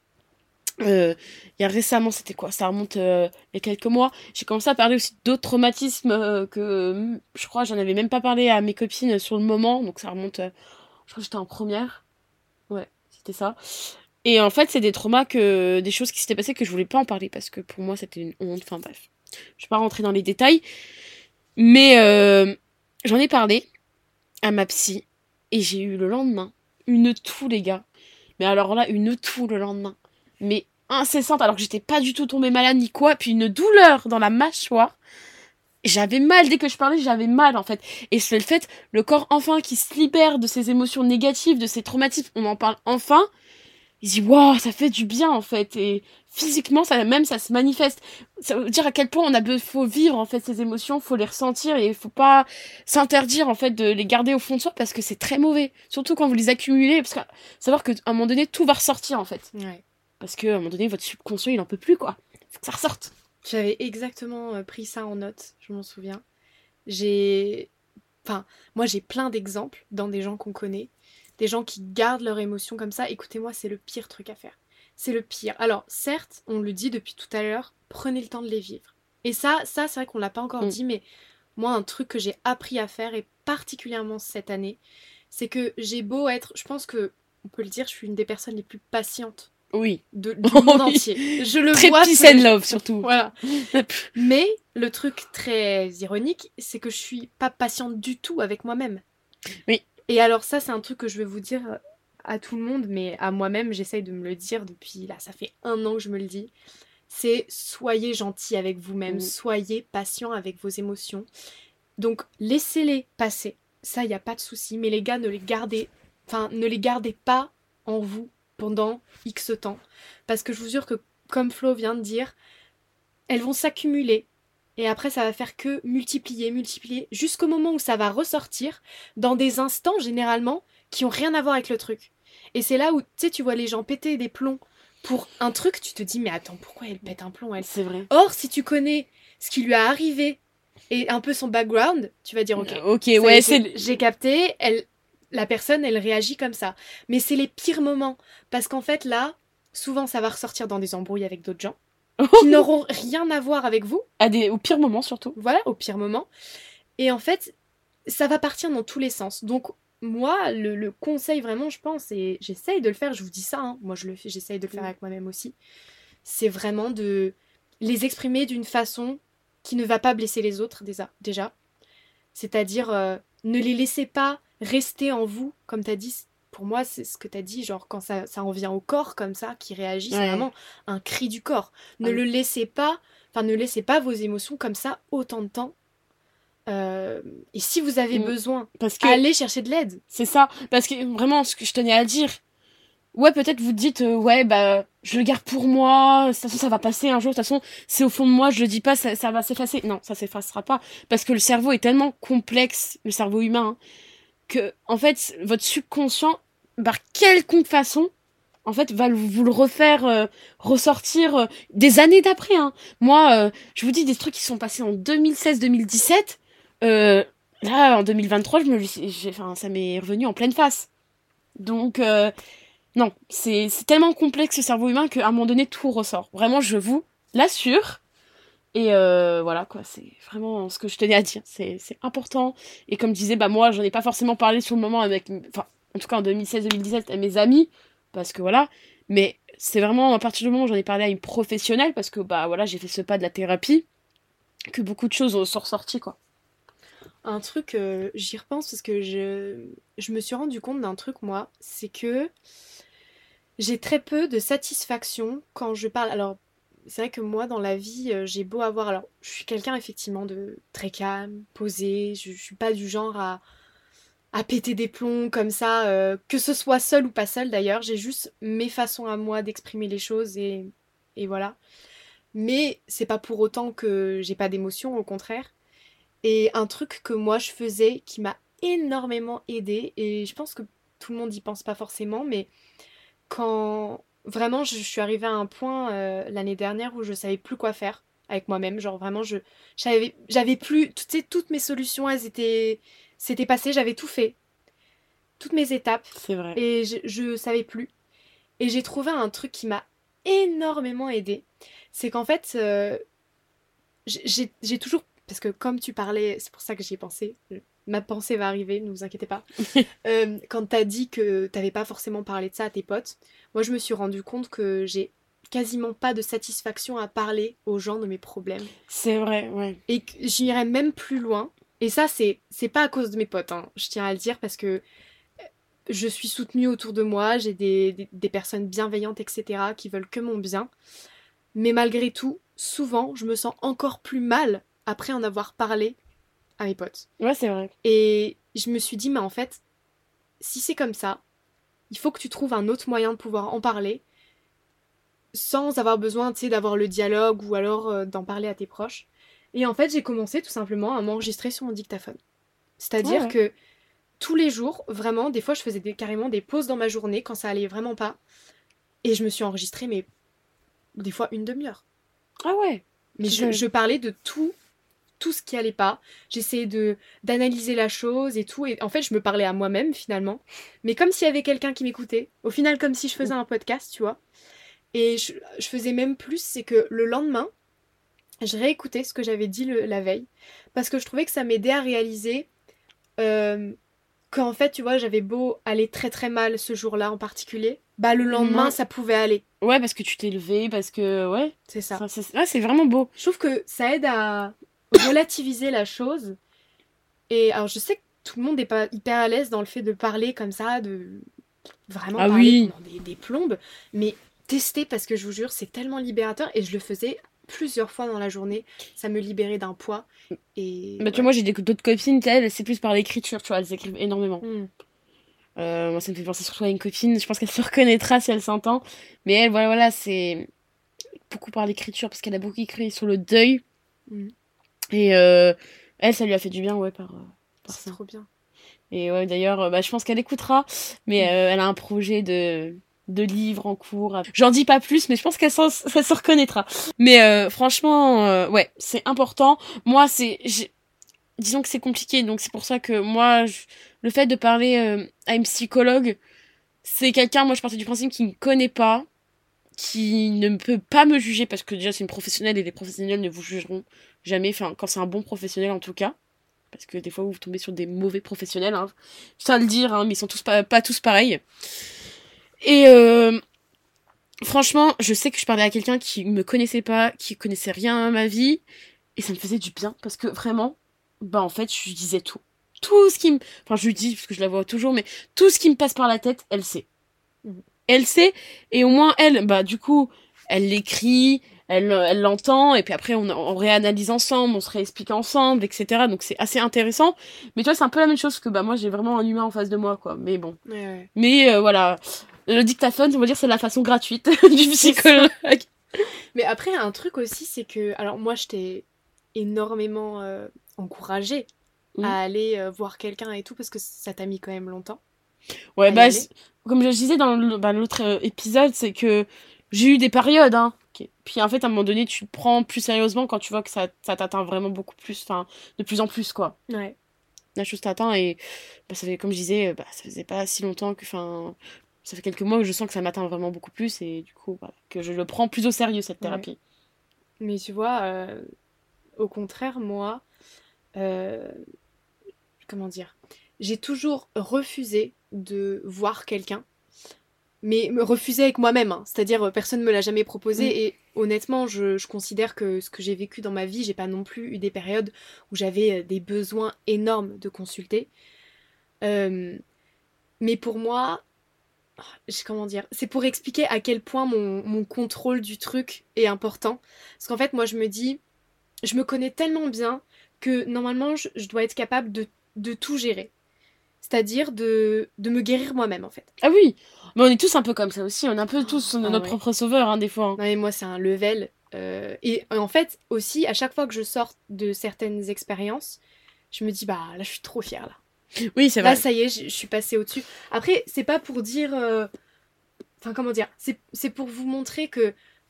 il y a récemment, c'était quoi? Ça remonte euh, il y a quelques mois. J'ai commencé à parler aussi d'autres traumatismes euh, que euh, je crois j'en avais même pas parlé à mes copines sur le moment, donc ça remonte. euh, je crois que j'étais en première. Ouais, c'était ça. Et en fait, c'est des traumas que des choses qui s'étaient passées que je voulais pas en parler parce que pour moi c'était une honte. Enfin bref, je vais pas rentrer dans les détails, mais euh, j'en ai parlé à ma psy et j'ai eu le lendemain une toux les gars. Mais alors là, une toux le lendemain, mais incessante alors que j'étais pas du tout tombée malade ni quoi, puis une douleur dans la mâchoire. J'avais mal dès que je parlais j'avais mal en fait. Et c'est le fait le corps enfin qui se libère de ses émotions négatives de ses traumatismes on en parle enfin il dit waouh ça fait du bien en fait. Et physiquement ça même ça se manifeste. Ça veut dire à quel point on a faut vivre en fait ces émotions faut les ressentir et il faut pas s'interdire en fait de les garder au fond de soi parce que c'est très mauvais. Surtout quand vous les accumulez parce que savoir que à un moment donné tout va ressortir en fait. Ouais. Parce que à un moment donné votre subconscient il en peut plus quoi faut que ça ressorte J'avais exactement euh, pris ça en note, je m'en souviens. J'ai. Enfin, moi j'ai plein d'exemples dans des gens qu'on connaît. Des gens qui gardent leurs émotions comme ça. Écoutez-moi, c'est le pire truc à faire. C'est le pire. Alors, certes, on le dit depuis tout à l'heure, prenez le temps de les vivre. Et ça, ça c'est vrai qu'on l'a pas encore Mm. dit, mais moi, un truc que j'ai appris à faire, et particulièrement cette année, c'est que j'ai beau être. Je pense que, on peut le dire, je suis une des personnes les plus patientes oui de, du monde Oui. entier. Je le très vois. peace and love surtout Voilà. Mais le truc très ironique, c'est que je suis pas patiente du tout avec moi-même. Oui. Et alors ça, c'est un truc que je vais vous dire à tout le monde, mais à moi-même, j'essaye de me le dire depuis là, ça fait un an que je me le dis. C'est soyez gentil avec vous-même, Mm. soyez patient avec vos émotions. Donc laissez-les passer, ça, il n'y a pas de souci. Mais les gars, ne les gardez, enfin, ne les gardez pas en vous pendant X temps. Parce que je vous jure que, comme Flo vient de dire, elles vont s'accumuler. Et après, ça va faire que multiplier, multiplier, jusqu'au moment où ça va ressortir dans des instants, généralement, qui ont rien à voir avec le truc. Et c'est là où, tu sais, tu vois les gens péter des plombs pour un truc, tu te dis, mais attends, pourquoi elle pète un plomb, elle? C'est vrai Or, si tu connais ce qui lui a arrivé et un peu son background, tu vas dire, ok, ok y ouais est, c'est j'ai capté, elle, la personne, elle réagit comme ça. Mais c'est les pires moments. Parce qu'en fait, là, souvent, ça va ressortir dans des embrouilles avec d'autres gens qui n'auront rien à voir avec vous. à des au pire moment surtout Voilà, au pire moment. Et en fait, ça va partir dans tous les sens. Donc, moi, le, le conseil vraiment, je pense, et j'essaye de le faire, je vous dis ça, hein, moi je le fais, j'essaye de le faire avec moi-même aussi, c'est vraiment de les exprimer d'une façon qui ne va pas blesser les autres déjà. déjà. C'est-à-dire, euh, ne les laissez pas rester en vous, comme tu as dit. Pour moi, c'est ce que tu as dit, genre quand ça, ça en vient au corps comme ça, qui réagit, c'est Ouais. vraiment un cri du corps. Ne le laissez pas, enfin ne laissez pas vos émotions comme ça autant de temps. Euh, et si vous avez Mm. besoin, parce que allez chercher de l'aide. c'est ça parce que vraiment ce que je tenais à dire ouais peut-être vous dites euh, ouais bah je le garde pour moi de toute façon ça va passer un jour de toute façon c'est au fond de moi je le dis pas ça, ça va s'effacer non ça s'effacera pas parce que le cerveau est tellement complexe le cerveau humain hein, que en fait votre subconscient par quelconque façon en fait va vous le refaire euh, ressortir euh, des années d'après hein. moi euh, je vous dis des trucs qui sont passés en 2016 2017 euh, là en 2023 je me enfin ça m'est revenu en pleine face donc non c'est c'est tellement complexe le cerveau humain qu'à un moment donné tout ressort vraiment je vous l'assure et euh, voilà quoi c'est vraiment ce que je tenais à dire. C'est important. Et comme je disais bah moi j'en ai pas forcément parlé sur le moment avec enfin en tout cas en 2016 2017 à mes amis parce que voilà. Mais c'est vraiment à partir du moment où j'en ai parlé à une professionnelle parce que bah voilà j'ai fait ce pas de la thérapie que beaucoup de choses sont ressorties quoi. Un truc, euh, j'y repense parce que je, je me suis rendu compte d'un truc, moi, c'est que j'ai très peu de satisfaction quand je parle. Alors, c'est vrai que moi, dans la vie, euh, j'ai beau avoir. Alors, je suis quelqu'un, effectivement, de très calme, posé. Je, suis pas du genre à, à péter des plombs comme ça, euh, que ce soit seul ou pas seul d'ailleurs. J'ai juste mes façons à moi d'exprimer les choses et, et voilà. Mais c'est pas pour autant que j'ai pas d'émotion, au contraire. Et un truc que moi je faisais qui m'a énormément aidé, et je pense que tout le monde y pense pas forcément, mais quand vraiment je, je suis arrivée à un point euh, l'année dernière où je savais plus quoi faire avec moi-même, genre vraiment je j'avais plus tu sais toutes mes solutions elles étaient c'était passé, j'avais tout fait. Toutes mes étapes c'est vrai et je, je savais plus. Et j'ai trouvé un truc qui m'a énormément aidé. C'est qu'en fait, euh, j'ai j'ai toujours. Parce que comme tu parlais, c'est pour ça que j'y ai pensé. Ma pensée va arriver, ne vous inquiétez pas. euh, quand t'as dit que t'avais pas forcément parlé de ça à tes potes, moi je me suis rendu compte que j'ai quasiment pas de satisfaction à parler aux gens de mes problèmes. C'est vrai, ouais. Et j'irais même plus loin. Et ça, c'est, c'est pas à cause de mes potes, hein, je tiens à le dire, parce que euh, je suis soutenue autour de moi, j'ai des, des, des personnes bienveillantes, etc., qui veulent que mon bien. Mais malgré tout, souvent, je me sens encore plus mal après en avoir parlé à mes potes. Ouais, c'est vrai. Et je me suis dit, mais en fait, si c'est comme ça, il faut que tu trouves un autre moyen de pouvoir en parler sans avoir besoin, tu sais, d'avoir le dialogue ou alors euh, d'en parler à tes proches. Et en fait, j'ai commencé tout simplement à m'enregistrer sur mon dictaphone. C'est-à-dire Ouais, que tous les jours, vraiment, des fois, je faisais des- carrément des pauses dans ma journée quand ça allait vraiment pas. Et je me suis enregistrée, mais des fois une demi-heure. Ah ouais. Mais je parlais de tout, tout ce qui allait pas. J'essayais de d'analyser la chose et tout. Et en fait, je me parlais à moi-même finalement. Mais comme s'il y avait quelqu'un qui m'écoutait. Au final, comme si je faisais un podcast, tu vois. Et je, je faisais même plus, c'est que le lendemain, je réécoutais ce que j'avais dit le- la veille. Parce que je trouvais que ça m'aidait à réaliser euh, qu'en fait, tu vois, j'avais beau aller très très mal ce jour-là en particulier. Bah, le lendemain, ça pouvait aller. Ouais, parce que tu t'es levé, parce que. Ouais. C'est ça. Ouais, c'est vraiment beau. Je trouve que ça aide à relativiser la chose. Et alors, je sais que tout le monde n'est pas hyper à l'aise dans le fait de parler comme ça, de vraiment Ah parler oui. pendant des, des plombes. Mais tester, parce que je vous jure, c'est tellement libérateur. Et je le faisais plusieurs fois dans la journée. Ça me libérait d'un poids. Et Bah, tu vois, moi, j'ai d'autres copines elles, c'est plus par l'écriture, tu vois, elles écrivent énormément. Hmm. Euh, moi, ça me fait penser surtout à une copine, je pense qu'elle se reconnaîtra si elle s'entend. Mais elle, voilà, voilà, c'est beaucoup par l'écriture, parce qu'elle a beaucoup écrit sur le deuil. Mhm. Et euh, elle, ça lui a fait du bien, ouais, par, euh, par c'est ça. trop bien. Et ouais, d'ailleurs, euh, bah, je pense qu'elle écoutera, mais euh, elle a un projet de, de livre en cours. J'en dis pas plus, mais je pense qu'elle s'en- ça se reconnaîtra. Mais euh, franchement, euh, ouais, c'est important. Moi, c'est, disons que c'est compliqué, donc c'est pour ça que moi, je- le fait de parler euh, à une psychologue, c'est quelqu'un, moi, je partais du principe qui ne connaît pas, qui ne peut pas me juger parce que déjà c'est une professionnelle et les professionnels ne vous jugeront jamais. Enfin, quand c'est un bon professionnel en tout cas. Parce que des fois, vous tombez sur des mauvais professionnels. Hein. Je tiens à le dire, hein, mais ils sont tous pas, pas tous pareils. Et euh, franchement, je sais que je parlais à quelqu'un qui me connaissait pas, qui connaissait rien à ma vie. Et ça me faisait du bien. Parce que vraiment, bah en fait, je lui disais tout. Tout ce qui me... Enfin, je lui dis, parce que je la vois toujours, mais tout ce qui me passe par la tête, elle sait. Mhm. Elle sait. Et au moins, elle, bah du coup, elle l'écrit, elle elle l'entend, et puis après, on, on réanalyse ensemble, on se réexplique ensemble, etc. Donc c'est assez intéressant. Mais tu vois, c'est un peu la même chose que bah moi, j'ai vraiment un humain en face de moi, quoi. Mais bon. Ouais, ouais. Mais euh, voilà, le dictaphone, on va dire, c'est la façon gratuite du psychologue. Mais après, un truc aussi, c'est que. Alors, moi, je t'ai énormément euh, encouragée à aller euh, voir quelqu'un et tout, parce que ça t'a mis quand même longtemps. Ouais, bah, comme je disais dans bah, l'autre euh, épisode, c'est que j'ai eu des périodes, hein. Puis en fait, à un moment donné, tu le prends plus sérieusement quand tu vois que ça, ça t'atteint vraiment beaucoup plus, enfin, de plus en plus, quoi. Ouais. La chose t'atteint et, bah, ça fait, comme je disais, bah, ça faisait pas si longtemps que, enfin, ça fait quelques mois que je sens que ça m'atteint vraiment beaucoup plus et du coup, voilà, que je le prends plus au sérieux, cette Ouais. thérapie. Mais tu vois, euh, au contraire, moi, euh, comment dire, j'ai toujours refusé de voir quelqu'un, mais me refuser avec moi-même, hein. c'est-à-dire euh, personne ne me l'a jamais proposé, Mm. et honnêtement, je, considère que ce que j'ai vécu dans ma vie, j'ai pas non plus eu des périodes où j'avais euh, des besoins énormes de consulter. Euh, mais pour moi, comment dire, c'est pour expliquer à quel point mon, contrôle du truc est important. Parce qu'en fait, moi, je me dis, je me connais tellement bien que normalement, je, dois être capable de tout gérer. C'est-à-dire de, de me guérir moi-même, en fait. Ah oui, mais on est tous un peu comme ça aussi, on est un peu tous Ah notre ouais. propre sauveur, hein, des fois. hein. Non, mais moi, c'est un level. euh, et en fait, aussi, à chaque fois que je sors de certaines expériences, je me dis, bah là, je suis trop fière, là. Oui, c'est Là, vrai. ça y est, je je suis passée au-dessus. Après, c'est pas pour dire. euh, Enfin, comment dire C'est pour vous montrer que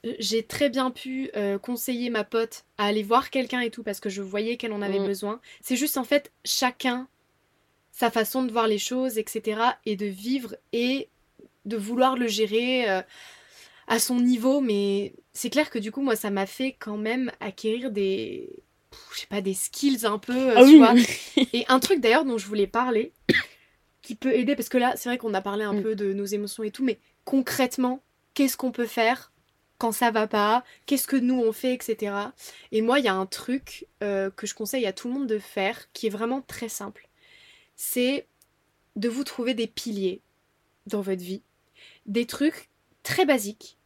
euh, j'ai très bien pu euh, conseiller ma pote à aller voir quelqu'un et tout parce que je voyais qu'elle en avait Mm. besoin. C'est juste en fait chacun sa façon de voir les choses, etc. et de vivre et de vouloir le gérer euh, à son niveau. Mais c'est clair que du coup, moi, ça m'a fait quand même acquérir des, je sais pas, des skills un peu, euh, Ah tu oui, vois. oui. Et un truc d'ailleurs dont je voulais parler, qui peut aider, parce que là, c'est vrai qu'on a parlé un Mm. peu de nos émotions et tout, mais concrètement, qu'est-ce qu'on peut faire quand ça va pas Qu'est-ce que nous on fait, etc. Et moi, il y a un truc euh, que je conseille à tout le monde de faire, qui est vraiment très simple. C'est de vous trouver des piliers dans votre vie, des trucs très basiques.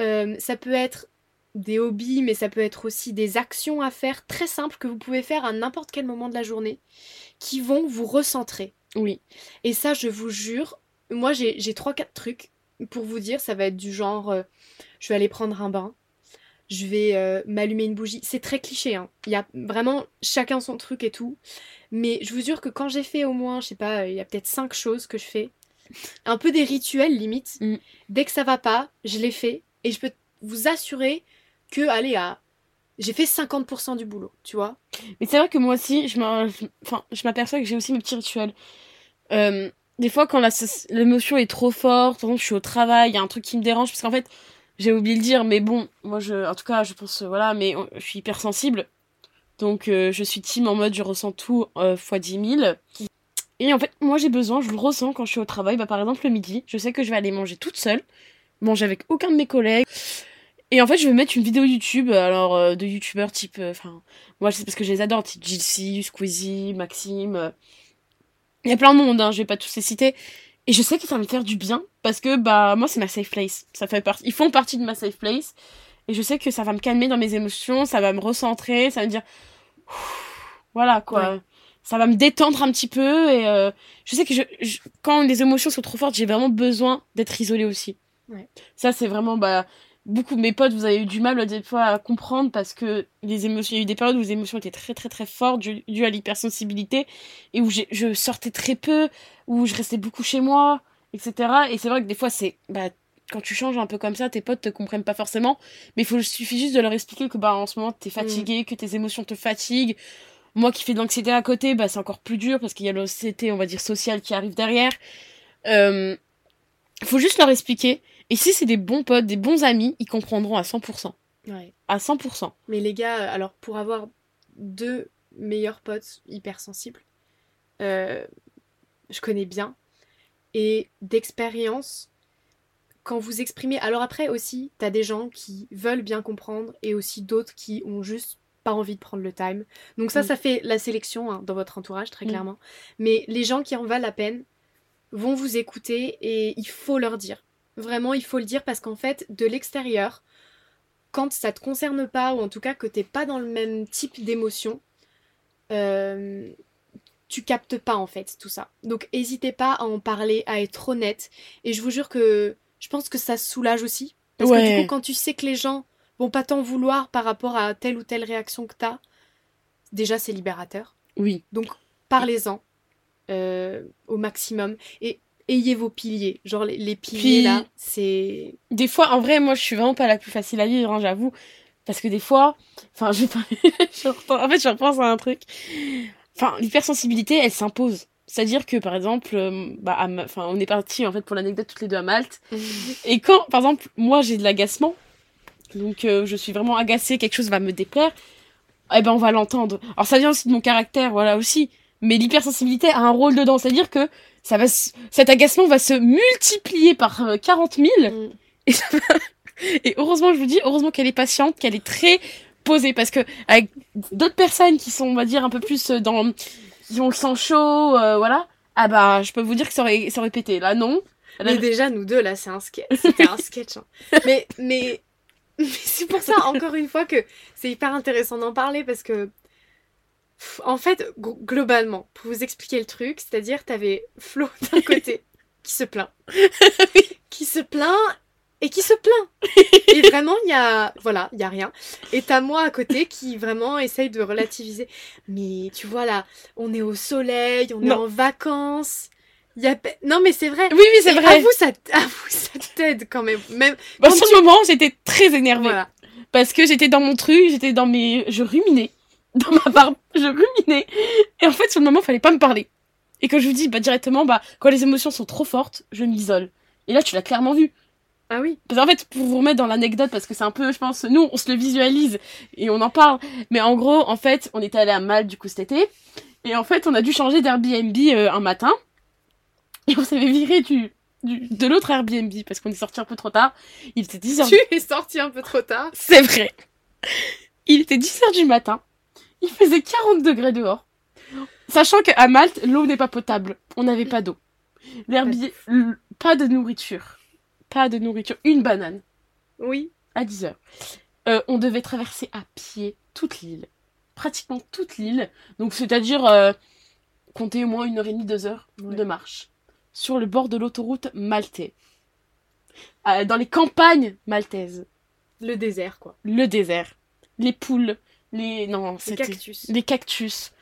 Euh, ça peut être des hobbies, mais ça peut être aussi des actions à faire très simples que vous pouvez faire à n'importe quel moment de la journée qui vont vous recentrer. Oui. Et ça, je vous jure, moi j'ai j'ai trois, quatre trucs pour vous dire. Ça va être du genre, euh, je vais aller prendre un bain, je vais euh, m'allumer une bougie. C'est très cliché, hein. Il y a vraiment chacun son truc et tout. Mais je vous jure que quand j'ai fait au moins, je sais pas, il y a peut-être cinq choses que je fais, un peu des rituels limite. Mm. Dès que ça va pas, je les fais et je peux vous assurer que, allez, à... j'ai fait 50% du boulot, tu vois. Mais c'est vrai que moi aussi, je m'aperçois que j'ai aussi mes petits rituels. Euh, des fois, quand l'émotion est trop forte, par exemple, je suis au travail, il y a un truc qui me dérange, parce qu'en fait, j'ai oublié de le dire, mais bon, moi, je, en tout cas, je pense, euh, voilà, mais je suis hypersensible. Donc, euh, je suis team en mode, je ressens tout fois 10 000. Et en fait, moi, j'ai besoin, je le ressens quand je suis au travail. Bah, par exemple, le midi, je sais que je vais aller manger toute seule, manger avec aucun de mes collègues. Et en fait, je vais mettre une vidéo YouTube, alors euh, de youtubeurs type, enfin, moi, c'est parce que je les adore, type Jilcy, Squeezie, Maxime. Il y a plein de monde, hein, je vais pas tous les citer. Et je sais que ça va me faire du bien parce que bah moi c'est ma safe place. Ça fait partie, ils font partie de ma safe place. Et je sais que ça va me calmer dans mes émotions, ça va me recentrer, ça va me dire voilà quoi. Ouais. Ça va me détendre un petit peu et euh, je sais que je, je- quand les émotions sont trop fortes, j'ai vraiment besoin d'être isolée aussi. Ouais. Ça c'est vraiment bah beaucoup de mes potes, vous avez eu du mal des fois à comprendre parce que les émotions, il y a eu des périodes où les émotions étaient très très très fortes dues à l'hypersensibilité et où je sortais très peu, où je restais beaucoup chez moi, etc. Et c'est vrai que des fois c'est bah quand tu changes un peu comme ça, tes potes te comprennent pas forcément, mais il faut suffit juste de leur expliquer que bah en ce moment t'es fatigué, que tes émotions te fatiguent. Moi qui fais de l'anxiété à côté, bah c'est encore plus dur parce qu'il y a l'anxiété, on va dire sociale qui arrive derrière. Euh, faut juste leur expliquer. Et si c'est des bons potes, des bons amis, ils comprendront à 100%. Ouais. À 100%. Mais les gars, alors pour avoir deux meilleurs potes hypersensibles, euh, je connais bien. Et d'expérience, quand vous exprimez. Alors après aussi, t'as des gens qui veulent bien comprendre et aussi d'autres qui ont juste pas envie de prendre le time. Donc ça, Mm. ça fait la sélection hein, dans votre entourage, très Mm. clairement. Mais les gens qui en valent la peine vont vous écouter et il faut leur dire. Vraiment, il faut le dire parce qu'en fait, de l'extérieur, quand ça te concerne pas, ou en tout cas que t'es pas dans le même type d'émotion, euh, tu captes pas en fait tout ça. Donc n'hésitez pas à en parler, à être honnête. Et je vous jure que je pense que ça soulage aussi. Parce que du coup, quand tu sais que les gens vont pas t'en vouloir par rapport à telle ou telle réaction que t'as, déjà c'est libérateur. Oui. Parlez-en euh, au maximum. Et ayez vos piliers. Genre les, les piliers Puis- là, c'est. Des fois, en vrai, moi, je suis vraiment pas la plus facile à vivre, hein, j'avoue. Parce que des fois, enfin, je, je repense- en fait, je repense à un truc. Enfin, l'hypersensibilité, elle s'impose. C'est-à-dire que, par exemple, euh, bah, à Ma- enfin, on est partis, en fait, pour l'anecdote, toutes les deux à Malte. Et quand, par exemple, moi, j'ai de l'agacement, donc euh, je suis vraiment agacée, quelque chose va me déplaire, eh ben, on va l'entendre. Alors, ça vient aussi de mon caractère, voilà, aussi. Mais l'hypersensibilité a un rôle dedans. C'est-à-dire que ça va se- cet agacement va se multiplier par euh, 40 000. Mm. Et, ça va- et heureusement, je vous dis, heureusement qu'elle est patiente, qu'elle est très Parce que avec d'autres personnes qui sont, on va dire, un peu plus euh, dans... qui ont le sang chaud, euh, voilà, ah bah, je peux vous dire que ça aurait, ça aurait pété. Là, non. Là, Mais déjà, nous deux, là, c'est un sketch. C'était un sketch. hein. Mais, mais, mais c'est pour ça, encore une fois, que c'est hyper intéressant d'en parler parce que, en fait, gl- globalement, pour vous expliquer le truc, c'est-à-dire, t'avais Flo d'un côté qui se plaint, qui se plaint et qui se plaint. Et vraiment, il y a, voilà, il y a rien. Et t'as moi à côté qui vraiment essaye de relativiser. Mais tu vois là, on est au soleil, on est en vacances. Il y a... Non mais c'est vrai. Oui, oui, c'est vrai. Avoue, ça, t- avoue, ça t'aide quand même. Même Bah, sur tu- le moment, j'étais très énervée. voilà. Parce que j'étais dans mon truc, j'étais dans mes. Je ruminais. Dans ma barbe, je ruminais. Et en fait, sur le moment, fallait pas me parler. Et quand je vous dis, bah, directement, bah, quand les émotions sont trop fortes, je m'isole. Et là, tu l'as clairement vu. Ah oui. Parce qu'en fait, pour vous remettre dans l'anecdote, parce que c'est un peu, je pense, nous, on se le visualise et on en parle. Mais en gros, en fait, on était allé à Malte, du coup, cet été. Et en fait, on a dû changer d'Airbnb euh, un matin. Et on s'avait viré du, du, de l'autre Airbnb parce qu'on est sorti un peu trop tard. Il était 10h. Tu es sorti un peu trop tard. C'est vrai. Il était 10h du matin. Il faisait 40 degrés dehors. Sachant qu'à Malte, l'eau n'est pas potable. On n'avait pas d'eau. L'Airbnb, pas de nourriture. Pas de nourriture. Une banane. Oui. À 10h. Euh, on devait traverser à pied toute l'île. Pratiquement toute l'île. Donc, c'est-à-dire, euh, compter au moins une heure et demie, deux heures Ouais. de marche. Sur le bord de l'autoroute maltais. Euh, dans les campagnes maltaises. Le désert, quoi. Le désert. Les poules. Les. Non, Les cactus. Les cactus.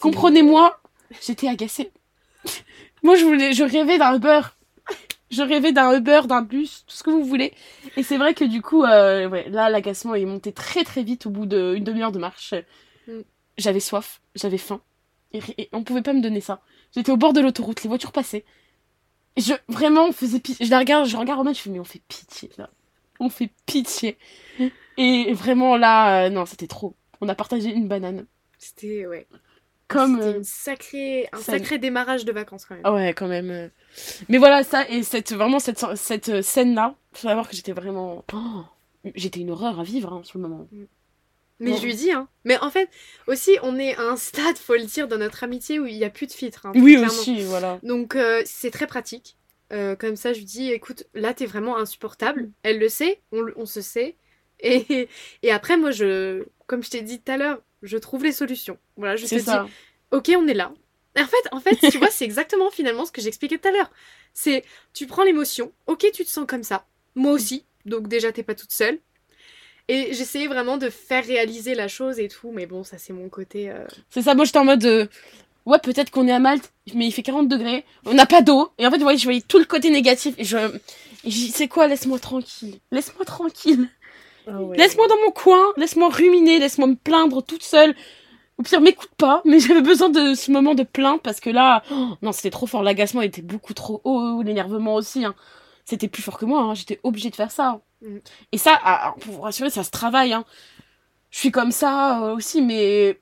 Comprenez-moi, j'étais agacée. Moi, je voulais, je rêvais d'un Uber. Je rêvais d'un Uber, d'un bus, tout ce que vous voulez. Et c'est vrai que du coup, euh, ouais, là, l'agacement est monté très très vite au bout d'une demi-heure de marche. Mm. J'avais soif, j'avais faim. Et, et on pouvait pas me donner ça. J'étais au bord de l'autoroute, les voitures passaient. Et je, vraiment, on faisait pitié. Je la regarde, je regarde Romain, je fais, mais on fait pitié, là. On fait pitié. Et vraiment, là, euh, non, c'était trop. On a partagé une banane. C'était, ouais. Comme. C'était euh, une sacrée, un ça- sacré démarrage de vacances, quand même. Ouais, quand même. euh. Mais voilà, ça, et cette, vraiment, cette, cette euh, scène-là, faut savoir que j'étais vraiment. Oh, j'étais une horreur à vivre, hein, sur le moment. Mais Bon. je lui dis, hein. Mais en fait, aussi, on est à un stade, faut le dire, dans notre amitié où il n'y a plus de filtre. hein, Oui, clairement. aussi, voilà. Donc, euh, c'est très pratique. Euh, comme ça, je lui dis, écoute, là, t'es vraiment Mm. insupportable. Elle le sait, on, on se sait. Et, et après, moi, je, comme je t'ai dit tout à l'heure, je trouve les solutions. Voilà, je te C'est dis, ça. ok, on est là. Et en fait, en fait, tu vois, c'est exactement finalement ce que j'expliquais tout à l'heure. C'est, tu prends l'émotion, ok, tu te sens comme ça. Moi aussi, donc déjà, t'es pas toute seule. Et j'essayais vraiment de faire réaliser la chose et tout, mais bon, ça, c'est mon côté. euh, C'est ça, moi j'étais en mode. euh, Ouais, peut-être qu'on est à Malte, mais il fait 40 degrés, on n'a pas d'eau. Et en fait, vous voyez, je voyais tout le côté négatif. Et je. c'est quoi, laisse-moi tranquille. Laisse-moi tranquille. Laisse-moi dans mon coin, laisse-moi ruminer, laisse-moi me plaindre toute seule. Au pire, m'écoute pas, mais j'avais besoin de ce moment de plainte parce que là, oh, non, c'était trop fort. L'agacement était beaucoup trop haut, l'énervement aussi. hein. C'était plus fort que moi, hein. j'étais obligée de faire ça. Mm. Et ça, ah, ah, pour vous rassurer, ça se travaille. Hein. Je suis comme ça euh, aussi, mais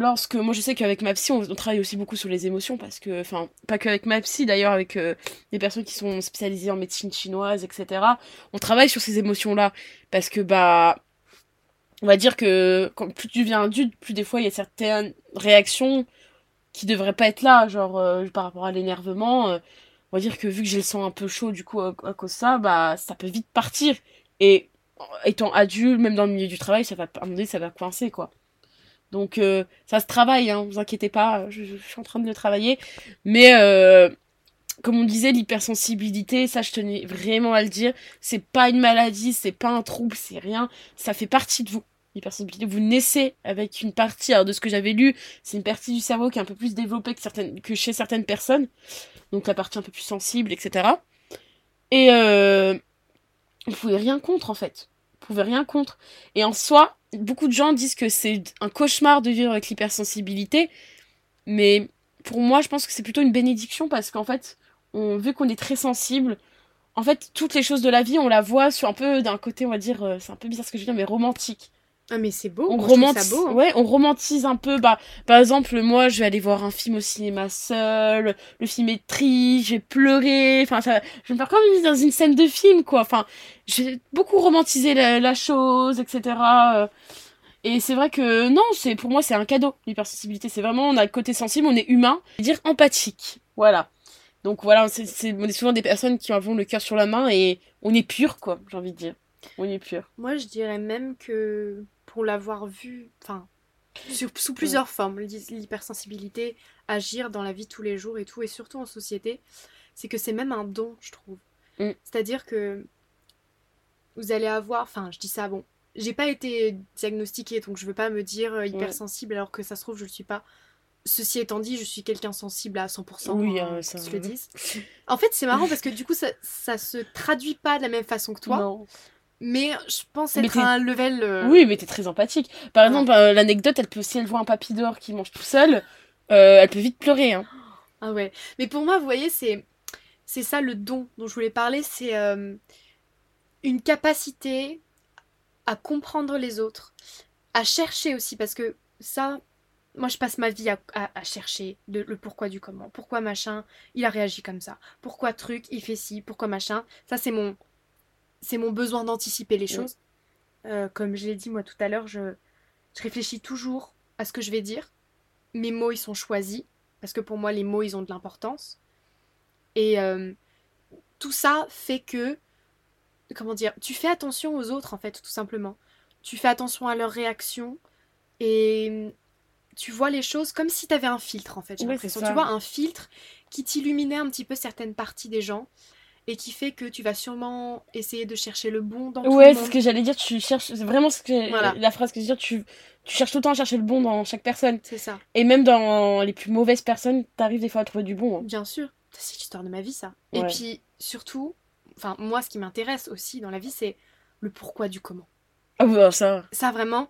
lorsque moi je sais qu'avec ma psy, on, travaille aussi beaucoup sur les émotions parce que, enfin, pas qu'avec ma psy d'ailleurs, avec euh, des personnes qui sont spécialisées en médecine chinoise, etc. On travaille sur ces émotions-là parce que bah on va dire que quand plus tu deviens adulte, plus des fois il y a certaines réactions qui devraient pas être là, genre euh, par rapport à l'énervement. euh, on va dire que vu que j'ai le sang un peu chaud du coup à, à cause de ça, bah ça peut vite partir. Et étant adulte, même dans le milieu du travail, ça va à un moment donné ça va coincer quoi. Donc euh, ça se travaille, hein, vous inquiétez pas, je, suis en train de le travailler. Mais euh, comme on disait, l'hypersensibilité, ça je tenais vraiment à le dire, c'est pas une maladie, c'est pas un trouble, c'est rien, ça fait partie de vous. L'hypersensibilité, vous naissez avec une partie, alors de ce que j'avais lu, c'est une partie du cerveau qui est un peu plus développée que, certaines, que chez certaines personnes, donc la partie un peu plus sensible, etc. Et euh, vous pouvez rien contre en fait, vous pouvez rien contre. Et en soi, beaucoup de gens disent que c'est un cauchemar de vivre avec l'hypersensibilité, mais pour moi, je pense que c'est plutôt une bénédiction parce qu'en fait, on, vu qu'on est très sensible, en fait, toutes les choses de la vie, on la voit sur un peu d'un côté, on va dire, euh, c'est un peu bizarre ce que je veux dire, mais romantique. Ah, mais c'est beau. on romantise, beau. hein. ouais, on romantise un peu. Bah, par exemple, moi, je vais aller voir un film au cinéma seul. Le film est triste, je vais pleurer. Enfin, ça, je vais me faire comme dans une scène de film, quoi. Enfin, j'ai beaucoup romantisé la, la chose, etc. euh. Et c'est vrai que non, c'est pour moi c'est un cadeau l'hypersensibilité. C'est vraiment on a le côté sensible, on est humain, dire empathique. Voilà. Donc voilà, c'est- on est souvent des personnes qui avons le cœur sur la main et on est pur quoi, j'ai envie de dire. On est pur. Moi, je dirais même que pour l'avoir vu, enfin, sous plusieurs formes, l'hy- l'hypersensibilité, agir dans la vie tous les jours et tout, et surtout en société, c'est que c'est même un don, je trouve. Mm. C'est-à-dire que vous allez avoir, enfin, je dis ça, bon, j'ai pas été diagnostiquée, donc je veux pas me dire euh, hypersensible alors que ça se trouve, je le suis pas. Ceci étant dit, je suis quelqu'un sensible à 100%, Oui, hein, qu'on ça- se le dise. En fait, c'est marrant parce que du coup, ça, ça se traduit pas de la même façon que toi, Non. Mais je pense être à un level. euh, Oui, mais t'es très empathique. Par exemple, euh, l'anecdote, elle peut si elle voit un papy dehors qui mange tout seul, euh, elle peut vite pleurer. Hein. Ah ouais. Mais pour moi, vous voyez, c'est c'est ça le don dont je voulais parler, c'est une capacité à comprendre les autres, à chercher aussi, parce que ça, moi je passe ma vie à, chercher le pourquoi du comment, pourquoi machin, il a réagi comme ça, pourquoi truc, il fait ci, pourquoi machin. Ça c'est mon, c'est mon besoin d'anticiper les choses. Euh, comme je l'ai dit moi tout à l'heure, je, je réfléchis toujours à ce que je vais dire. Mes mots ils sont choisis parce que pour moi les mots ils ont de l'importance. Et euh, tout ça fait que, comment dire, tu fais attention aux autres en fait, tout simplement. Tu fais attention à leurs réactions et tu vois les choses comme si tu avais un filtre en fait, j'ai l'impression. Tu vois un filtre qui t'illuminait un petit peu certaines parties des gens et qui fait que tu vas sûrement essayer de chercher le bon dans tout ouais, le monde. c'est ce que j'allais dire, tu cherches, c'est vraiment ce que la phrase que je veux dire, tu, tu cherches tout le temps à chercher le bon dans chaque personne. C'est ça. Et même dans les plus mauvaises personnes, t'arrives des fois à trouver du bon. Hein. Bien sûr, c'est l'histoire de ma vie ça. Et puis surtout, enfin moi ce qui m'intéresse aussi dans la vie c'est le pourquoi du comment. Ah bah ça. Ça vraiment,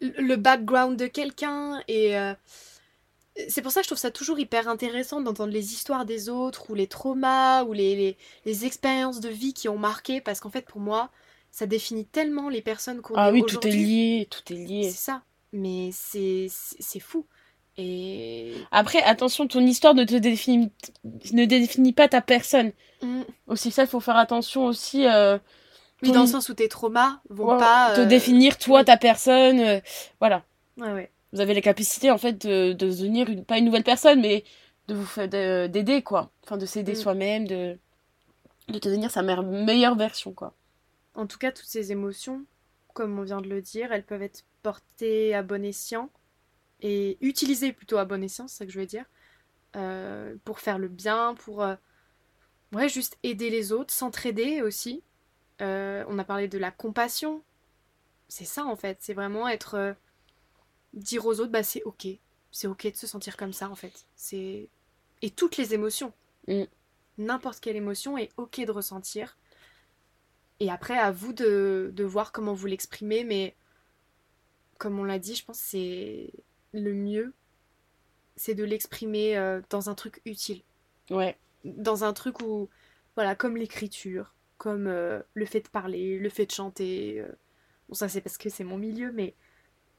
le background de quelqu'un et euh, c'est pour ça que je trouve ça toujours hyper intéressant d'entendre les histoires des autres ou les traumas ou les, les, expériences de vie qui ont marqué parce qu'en fait pour moi ça définit tellement les personnes qu'on ah oui tout est lié tout est lié. C'est ça. Mais c'est c'est fou. Et après attention ton histoire ne te définit ne définit pas ta personne. Mm. aussi ça il faut faire attention aussi euh, oui dans le sens où tes traumas vont pas te euh, définir toi ta personne euh, voilà. Ouais ouais vous avez la capacité en fait de, devenir une, pas une nouvelle personne, mais de vous d'aider quoi, enfin de s'aider mm. soi-même, de de devenir sa meilleure version quoi. En tout cas, toutes ces émotions, comme on vient de le dire, elles peuvent être portées à bon escient et utilisées plutôt à bon escient, c'est ça que je veux dire, euh, pour faire le bien, pour euh, ouais juste aider les autres, s'entraider aussi. Euh, on a parlé de la compassion, c'est ça en fait, c'est vraiment être dire aux autres, bah c'est ok. C'est ok de se sentir comme ça en fait. C'est et toutes les émotions. Mm. N'importe quelle émotion est ok de ressentir. Et après, à vous de, de voir comment vous l'exprimez, mais comme on l'a dit, je pense que c'est le mieux, c'est de l'exprimer euh, dans un truc utile. Ouais. Dans un truc où, voilà, comme l'écriture, comme euh, le fait de parler, le fait de chanter. Euh, bon, ça c'est parce que c'est mon milieu, mais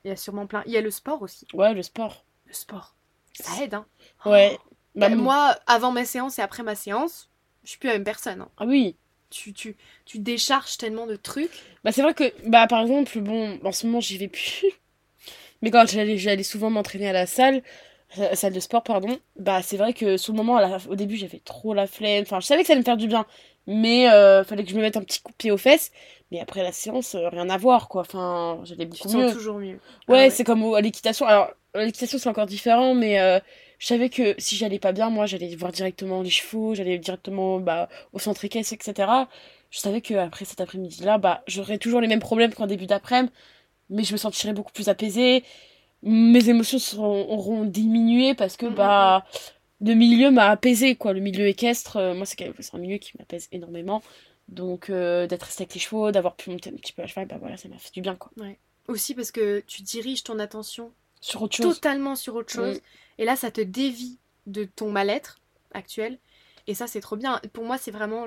il y a sûrement plein. Il y a le sport aussi. Ouais, le sport. Le sport. Ça aide, hein. Ouais. Bah, moi, avant ma séance et après ma séance, je suis plus la même personne. Hein. Ah oui. Tu, tu, tu décharges tellement de trucs. Bah, c'est vrai que, bah, par exemple, bon, en ce moment, j'y vais plus. Mais quand j'allais, j'allais souvent m'entraîner à la salle, la salle de sport, pardon, bah, c'est vrai que sur le moment, au début, j'avais trop la flemme. Enfin, je savais que ça allait me faire du bien. Mais euh, fallait que je me mette un petit coup de pied aux fesses. Mais après la séance, euh, rien à voir, quoi. Enfin, j'allais beaucoup mieux. toujours mieux. Ah ouais, c'est comme à l'équitation. Alors, l'équitation, c'est encore différent, mais euh, je savais que si j'allais pas bien, moi, j'allais voir directement les chevaux, j'allais directement bah, au centre équestre, etc. Je savais que après cet après-midi-là, bah, j'aurais toujours les mêmes problèmes qu'en début d'après-midi, mais je me sentirais beaucoup plus apaisée. Mes émotions seront, auront diminué parce que, mm, mm, bah, mm. le milieu m'a apaisé, quoi. Le milieu équestre, moi, c'est un milieu qui m'apaise énormément. Donc euh, d'être resté avec les chevaux, d'avoir pu monter un petit peu à cheval, bah voilà, ça m'a fait du bien quoi. Ouais. Aussi parce que tu diriges ton attention sur autre chose. Totalement sur autre chose. Et là, ça te dévie de ton mal-être actuel. Et ça, c'est trop bien. Pour moi, c'est vraiment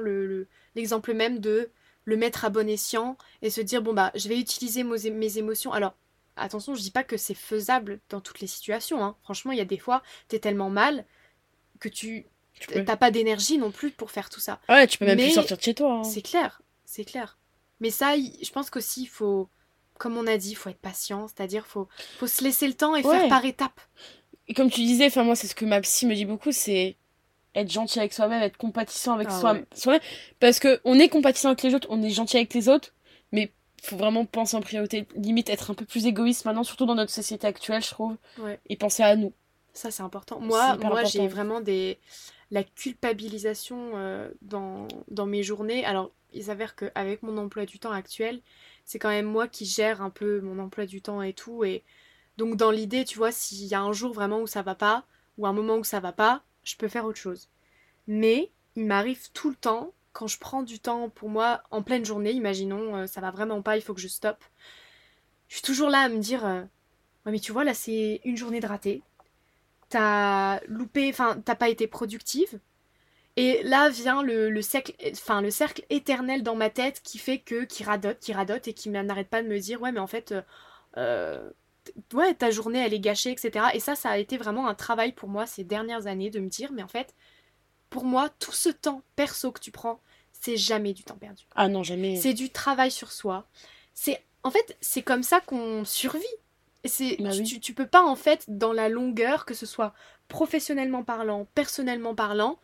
l'exemple le, même de le mettre à bon escient et se dire bon bah je vais utiliser mes émotions. Alors attention, je dis pas que c'est faisable dans toutes les situations. Hein. Franchement, il y a des fois, t'es tellement mal que tu T'as pas d'énergie non plus pour faire tout ça. Ouais, tu peux même plus sortir de chez toi. Hein. C'est clair, c'est clair. Mais ça, je pense qu'aussi, il faut, comme on a dit, il faut être patient, c'est-à-dire faut, faut se laisser le temps et faire par étapes. Et comme tu disais, enfin moi, c'est ce que ma psy me dit beaucoup, c'est être gentil avec soi-même, être compatissant avec ah soi-même. Parce que on est compatissant avec les autres, on est gentil avec les autres, mais faut vraiment penser en priorité, limite être un peu plus égoïste maintenant, surtout dans notre société actuelle, je trouve. Et penser à nous. Ça, c'est important. Moi, moi j'ai vraiment des la culpabilisation euh, dans, dans mes journées. Alors, il s'avère qu'avec mon emploi du temps actuel, c'est quand même moi qui gère un peu mon emploi du temps et tout. Et donc, dans l'idée, tu vois, s'il y a un jour vraiment où ça va pas, ou un moment où ça va pas, je peux faire autre chose. Mais il m'arrive tout le temps, quand je prends du temps pour moi en pleine journée, imaginons, euh, ça va vraiment pas, il faut que je stoppe. Je suis toujours là à me dire, euh, ouais, mais tu vois, là, c'est une journée de raté t'as loupé, enfin, t'as pas été productive. Et là vient le, le, cercle, enfin, le cercle éternel dans ma tête qui fait que, qui radote, qui radote et qui n'arrête pas de me dire, ouais, mais en fait, euh, euh, ouais, ta journée, elle est gâchée, etc. Et ça, ça a été vraiment un travail pour moi ces dernières années de me dire, mais en fait, pour moi, tout ce temps perso que tu prends, c'est jamais du temps perdu. Ah non, jamais. C'est du travail sur soi. C'est, en fait, c'est comme ça qu'on survit. C'est, Bah tu, oui. tu- tu peux pas, en fait, dans la longueur, que ce soit professionnellement parlant, personnellement parlant,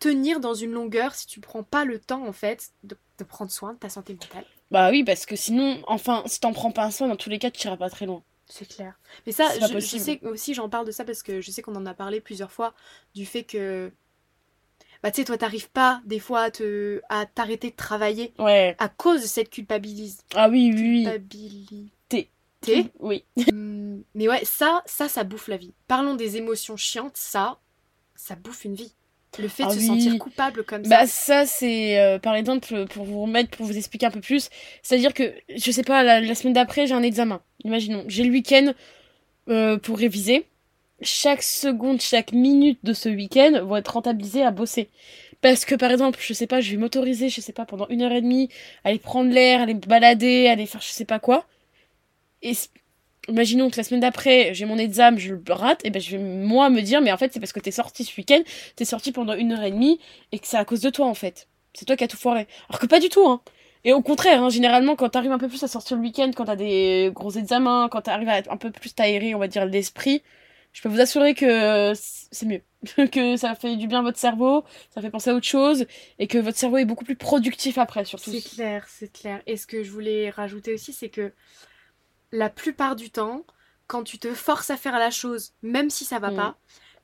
tenir dans une longueur si tu prends pas le temps, en fait, de, de prendre soin de ta santé mentale. Bah oui, parce que sinon, enfin, si t'en prends pas un soin, dans tous les cas, tu iras pas très loin. C'est clair. Mais ça, je, sais aussi, j'en parle de ça parce que je sais qu'on en a parlé plusieurs fois, du fait que, bah tu sais, toi, t'arrives pas, des fois, à te, à t'arrêter de travailler Ouais. à cause de cette culpabilis- Ah oui, oui, oui. Oui. Hum, Mais ouais, ça, ça, ça bouffe la vie. Parlons des émotions chiantes, ça, ça bouffe une vie. Le fait Ah de se oui. sentir coupable comme Bah ça. ça c'est euh, par exemple pour vous remettre pour vous expliquer un peu plus c'est à dire que je sais pas la, la semaine d'après j'ai un examen imaginons j'ai le week-end euh, pour réviser chaque seconde chaque minute de ce week-end vont être rentabilisées à bosser parce que par exemple je sais pas je vais m'autoriser je sais pas pendant une heure et demie aller prendre l'air aller me balader aller faire je sais pas quoi et imaginons que la semaine d'après j'ai mon examen je le rate et ben je vais moi me dire mais en fait c'est parce que t'es sorti ce week-end t'es sorti pendant une heure et demie et que c'est à cause de toi en fait. C'est toi qui as tout foiré. Alors que pas du tout, hein. Et au contraire, hein, généralement, quand t'arrives un peu plus à sortir le week-end, quand t'as des gros examens, quand t'arrives à être un peu plus t'aérer, on va dire, l'esprit, je peux vous assurer que c'est mieux. que ça fait du bien à votre cerveau, ça fait penser à autre chose, et que votre cerveau est beaucoup plus productif après, surtout. C'est clair, c'est clair. Et ce que je voulais rajouter aussi, c'est que la plupart du temps, quand tu te forces à faire la chose, même si ça va Mm. pas,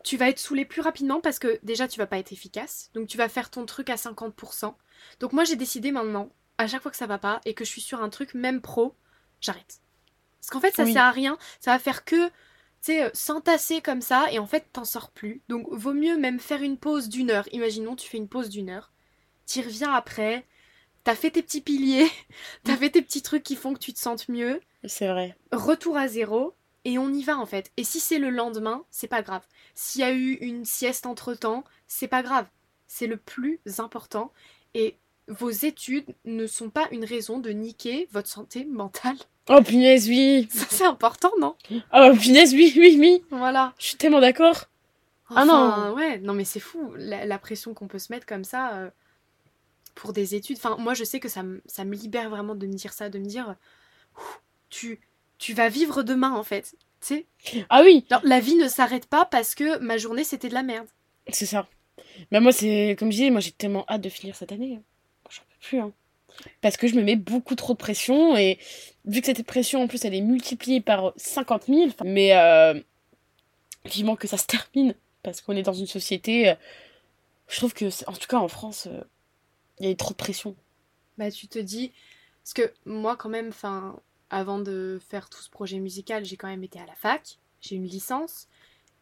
tu vas être saoulé plus rapidement parce que déjà tu vas pas être efficace. Donc tu vas faire ton truc à 50%. Donc moi j'ai décidé maintenant, à chaque fois que ça va pas et que je suis sur un truc même pro, j'arrête. Parce qu'en fait ça Oui. sert à rien, ça va faire que tu sais, euh, s'entasser comme ça et en fait t'en sors plus. Donc vaut mieux même faire une pause d'une heure. Imaginons tu fais une pause d'une heure, t'y reviens après, t'as fait tes petits piliers, t'as fait tes petits trucs qui font que tu te sentes mieux, C'est vrai. retour à zéro et on y va en fait. Et si c'est le lendemain, c'est pas grave. S'il y a eu une sieste entre temps, c'est pas grave. C'est le plus important. Et vos études ne sont pas une raison de niquer votre santé mentale. Oh punaise, oui. Ça c'est important, non? Oh punaise, oui, oui, oui. Voilà. Je suis tellement d'accord. Ah Enfin, ouais, non mais c'est fou la, la pression qu'on peut se mettre comme ça euh, pour des études. Enfin, moi je sais que ça, me- ça me libère vraiment de me dire ça, de me dire, tu, tu vas vivre demain en fait. Tu sais, Ah oui, la vie ne s'arrête pas parce que ma journée c'était de la merde. c'est ça. Mais moi, c'est comme je disais, moi j'ai tellement hâte de finir cette année. hein. J'en peux plus, hein. Parce que je me mets beaucoup trop de pression et vu que cette pression en plus elle est multipliée par 50 000, enfin, mais euh, vivement que ça se termine parce qu'on est dans une société, euh, je trouve que, en tout cas en France, euh, il y a trop de pression. Bah tu te dis, parce que moi quand même, enfin, avant de faire tout ce projet musical, j'ai quand même été à la fac, j'ai une licence.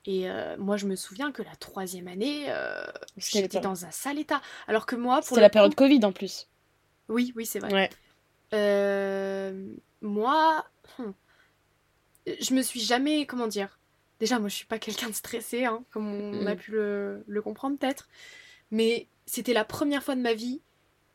Et euh, moi, je me souviens que la troisième année, euh, j'étais dans un sale état. Alors que moi, pour C'était la coup- période Covid en plus. Oui, oui, c'est vrai. Ouais. Euh, moi, hmm, je me suis jamais, comment dire, déjà moi je suis pas quelqu'un de stressé, hein, comme on a Mm. pu le, le comprendre peut-être, mais c'était la première fois de ma vie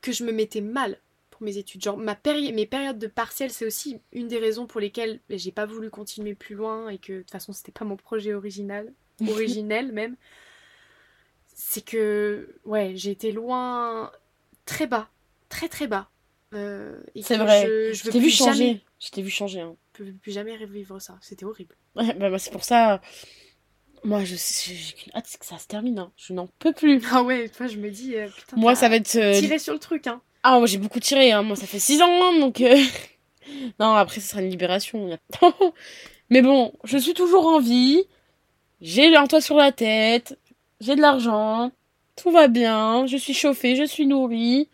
que je me mettais mal pour mes études. Genre ma péri- mes périodes de partiel, c'est aussi une des raisons pour lesquelles j'ai pas voulu continuer plus loin et que de toute façon c'était pas mon projet original, originel même. C'est que ouais, j'ai été loin, très bas, très très bas. Euh, C'est vrai. Je, je Je t'ai vu jamais, changer. Je t'ai vu changer. Hein. je veux plus jamais revivre ça. C'était horrible. Ouais, bah, bah, c'est pour ça. Moi, je j'ai qu'une hâte, c'est que ça se termine. hein. Je n'en peux plus. Ah ouais, toi je me dis euh, putain. Moi, ça va être. euh, tiré sur le truc hein. Ah, moi j'ai beaucoup tiré, hein. Moi ça fait 6 ans, donc. euh, non, après ce sera une libération. Mais bon, je suis toujours en vie. J'ai un toit sur la tête. J'ai de l'argent. Tout va bien. Je suis chauffée, je suis nourrie.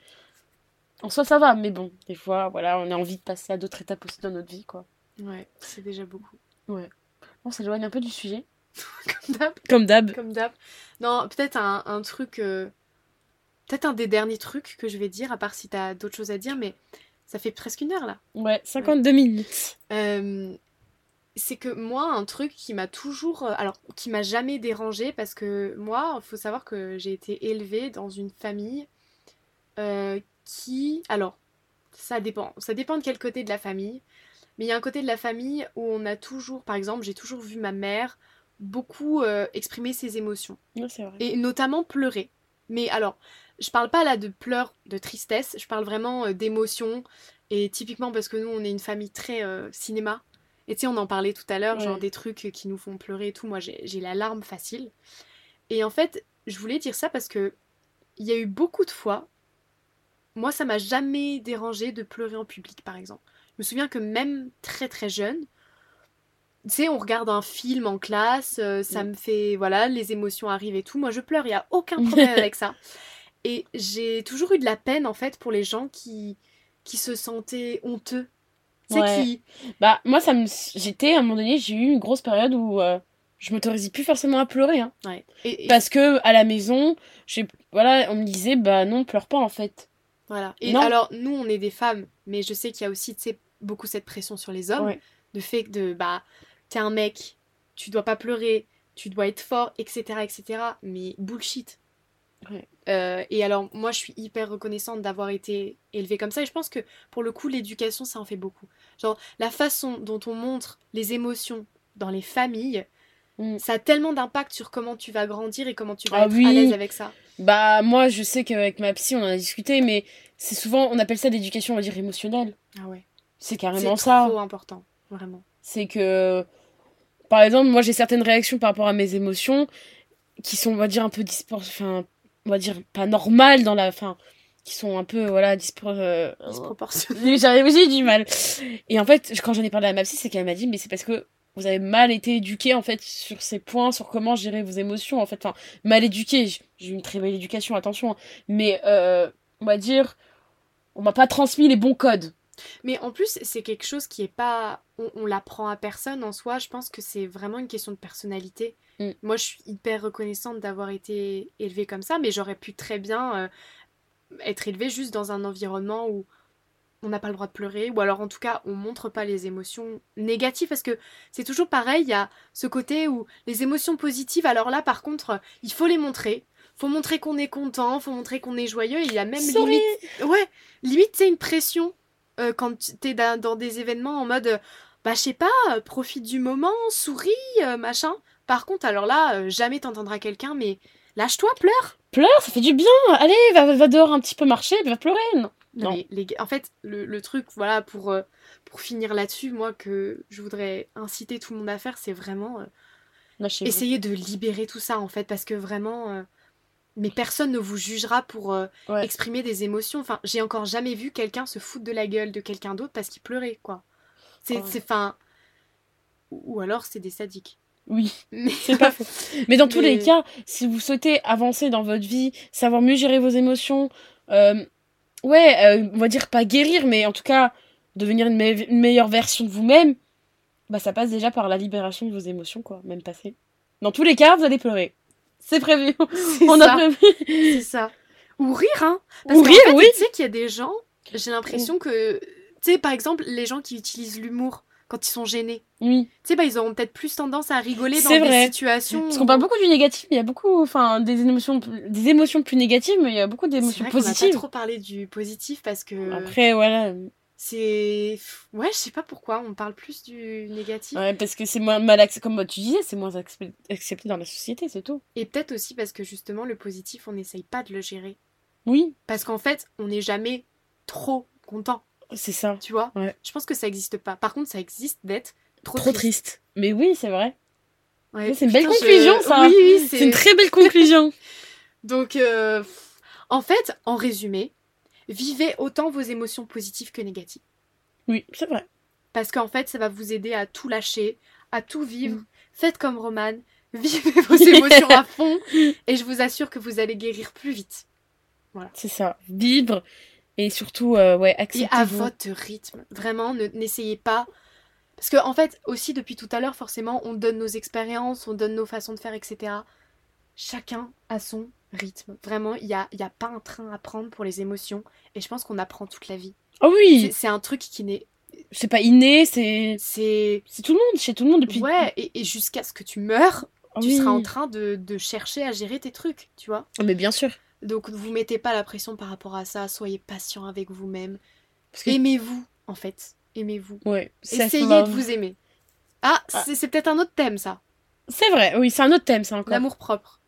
En soi, ça va, mais bon, des fois, voilà, on a envie de passer à d'autres étapes aussi dans notre vie, quoi. Ouais, c'est déjà beaucoup. On s'éloigne un peu du sujet. Comme d'hab. Comme d'hab. Comme d'hab. Non, peut-être un, un truc. euh, Peut-être un des derniers trucs que je vais dire, à part si t'as d'autres choses à dire, mais ça fait presque une heure là. Ouais, 52 minutes. Euh, c'est que moi, un truc qui m'a toujours. euh, Alors, qui m'a jamais dérangé, parce que moi, il faut savoir que j'ai été élevée dans une famille euh, qui. Alors, ça dépend. Ça dépend de quel côté de la famille. Mais il y a un côté de la famille où on a toujours. Par exemple, j'ai toujours vu ma mère beaucoup euh, exprimer ses émotions. Ouais, c'est vrai. Et notamment pleurer. Mais alors, je parle pas là de pleurs, de tristesse, je parle vraiment euh, d'émotions. Et typiquement parce que nous, on est une famille très euh, cinéma. Et tu sais, on en parlait tout à l'heure, genre des trucs qui nous font pleurer et tout. Moi, j'ai la larme facile. Et en fait, je voulais dire ça parce que il y a eu beaucoup de fois, moi, ça m'a jamais dérangé de pleurer en public, par exemple. Je me souviens que même très très jeune, tu sais, on regarde un film en classe, euh, ça Mm. me fait, voilà, les émotions arrivent et tout. Moi, je pleure, il y a aucun problème avec ça. Et j'ai toujours eu de la peine, en fait, pour les gens qui, qui se sentaient honteux. Ouais. qui... Bah, moi, ça me. J'étais, à un moment donné, j'ai eu une grosse période où euh, je m'autorisais plus forcément à pleurer. Hein. Ouais. Et, et- Parce que, à la maison, voilà, on me disait, bah non, pleure pas, en fait. voilà. Et Non. alors, nous, on est des femmes, mais je sais qu'il y a aussi, beaucoup cette pression sur les hommes. Ouais. de fait que de bah t'es un mec, tu dois pas pleurer, tu dois être fort, etc. etc. Mais bullshit. Ouais. Euh, et alors moi je suis hyper reconnaissante d'avoir été élevée comme ça et je pense que pour le coup l'éducation ça en fait beaucoup. Genre la façon dont on montre les émotions dans les familles, Mm. ça a tellement d'impact sur comment tu vas grandir et comment tu vas Ah être à l'aise avec ça. Bah, moi, je sais qu'avec ma psy, on en a discuté, mais c'est souvent, on appelle ça l'éducation, on va dire, émotionnelle. Ah ouais. C'est C'est carrément ça. trop important, vraiment. C'est que, par exemple, moi, j'ai certaines réactions par rapport à mes émotions qui sont, on va dire, un peu dispor... Enfin, on va dire, pas normales dans la... Enfin, qui sont un peu, voilà, dispor... euh, Disproportionné. Oui, J'arrive, j'ai du mal. Et en fait, quand j'en ai parlé à ma psy, c'est qu'elle m'a dit, mais c'est parce que vous avez mal été éduqué, en fait, sur ces points, sur comment gérer vos émotions, en fait. Enfin, mal éduqué. J'ai eu une très belle éducation, attention. hein. Mais, euh, on va dire, on m'a pas transmis les bons codes. Mais en plus, c'est quelque chose qui est pas. On, on l'apprend à personne en soi. Je pense que c'est vraiment une question de personnalité. Mm. Moi, je suis hyper reconnaissante d'avoir été élevée comme ça, mais j'aurais pu très bien euh, être élevée juste dans un environnement où on n'a pas le droit de pleurer, ou alors en tout cas, on montre pas les émotions négatives, parce que c'est toujours pareil. Il y a ce côté où les émotions positives, alors là, par contre, il faut les montrer. Faut montrer qu'on est content, faut montrer qu'on est joyeux. et Il y a même Sorry. limite Ouais, limite, c'est une pression euh, quand tu- t'es dans, dans des événements en mode, bah, je sais pas, euh, profite du moment, souris, euh, machin. Par contre, alors là, euh, jamais t'entendras quelqu'un, mais lâche-toi, pleure. Pleure, ça fait du bien. Allez, va, va dehors un petit peu marcher, va pleurer. Non. Non, mais les en fait, le, le truc, voilà, pour, euh, pour finir là-dessus, moi, que je voudrais inciter tout le monde à faire, c'est vraiment euh, essayer de libérer tout ça, en fait, parce que vraiment. mais personne ne vous jugera pour euh, Ouais. exprimer des émotions. Enfin, j'ai encore jamais vu quelqu'un se foutre de la gueule de quelqu'un d'autre parce qu'il pleurait, quoi. C'est, Ouais. c'est, fin. Ou ou alors c'est des sadiques. Oui, Mais c'est pas faux. Mais dans tous Mais- les cas, si vous souhaitez avancer dans votre vie, savoir mieux gérer vos émotions, euh, ouais, euh, on va dire pas guérir, mais en tout cas devenir une, me- une meilleure version de vous-même, bah ça passe déjà par la libération de vos émotions, quoi, même passé. Dans tous les cas, vous allez pleurer. C'est prévu. On ça. a prévu. C'est ça. Ou rire, hein. Parce Ou rire, fait, oui. Tu sais qu'il y a des gens, j'ai l'impression que. Tu sais, par exemple, les gens qui utilisent l'humour quand ils sont gênés. Oui. Tu sais, bah, ils auront peut-être plus tendance à rigoler dans C'est des vrai. situations. Parce qu'on parle beaucoup du négatif, mais il y a beaucoup, enfin, des émotions, des émotions plus négatives, mais il y a beaucoup d'émotions vrai qu'on n'a pas positives. trop parlé du positif parce que Après, voilà. c'est. Ouais, je sais pas pourquoi, on parle plus du négatif. Ouais, parce que c'est moins mal accepté, comme tu disais, c'est moins accep- accepté dans la société, c'est tout. Et peut-être aussi parce que justement, le positif, on n'essaye pas de le gérer. Oui, Parce qu'en fait, on n'est jamais trop content, c'est ça. tu vois? Ouais. Je pense que ça n'existe pas. Par contre, ça existe d'être trop, Trop triste. Mais oui, c'est vrai. Ouais, C'est une belle je- conclusion, ça. Oui, oui, C'est une très belle conclusion. Donc, euh, en fait, en résumé, vivez autant vos émotions positives que négatives. oui, c'est vrai. Parce qu'en fait, ça va vous aider à tout lâcher, à tout vivre. Mm. Faites comme Roman, vivez vos émotions à fond, et je vous assure que vous allez guérir plus vite. C'est ça. Vivre et surtout, euh, ouais, Et à votre rythme. Vraiment, ne- n'essayez pas. Parce qu'en en fait, aussi depuis tout à l'heure, forcément, on donne nos expériences, on donne nos façons de faire, etc. Chacun a son rythme. Vraiment, il n'y a, y a pas un train à prendre pour les émotions. Et je pense qu'on apprend toute la vie. Oh oui c'est un truc qui n'est. C'est pas inné, c'est. C'est. C'est tout le monde, chez tout le monde depuis. Ouais, et, et jusqu'à ce que tu meurs, Ah tu oui. seras en train de, de chercher à gérer tes trucs, tu vois. Ah, Mais bien sûr. Donc, ne vous mettez pas la pression par rapport à ça. Soyez patient avec vous-même. Que... Aimez-vous, en fait. Aimez-vous. Ouais, Essayez de vous aimer. Ah, Ah. c'est peut-être un autre thème, ça. C'est vrai, oui, c'est un autre thème, ça encore. L'amour propre.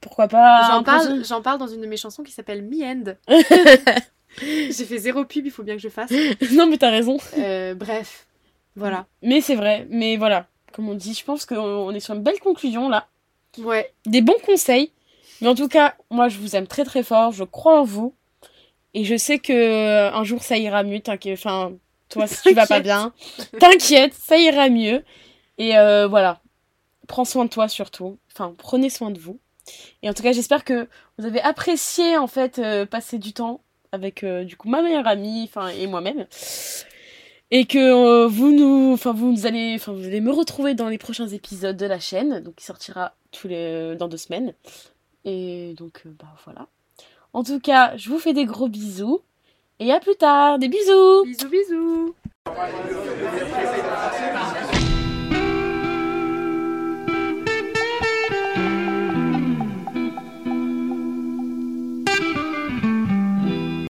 Pourquoi pas J'en parle, j'en parle dans une de mes chansons qui s'appelle Me End. J'ai fait zéro pub, il faut bien que je fasse. non, mais t'as raison. Euh, bref, voilà. Mais c'est vrai, mais voilà. Comme on dit, je pense qu'on on est sur une belle conclusion là. Ouais, Des bons conseils. Mais en tout cas, moi je vous aime très très fort, je crois en vous. Et je sais que euh, un jour ça ira mieux, t'inquiète. Enfin, toi si tu vas pas bien, t'inquiète, ça ira mieux. Et euh, voilà. Prends soin de toi surtout. Enfin, prenez soin de vous. Et en tout cas, j'espère que vous avez apprécié en fait euh, passer du temps avec euh, du coup ma meilleure amie, enfin et moi-même. Et que euh, vous nous, enfin vous nous allez, enfin vous allez me retrouver dans les prochains épisodes de la chaîne, donc qui sortira tous les dans deux semaines. Et donc euh, bah voilà. En tout cas, je vous fais des gros bisous et à plus tard, des bisous. bisous bisous.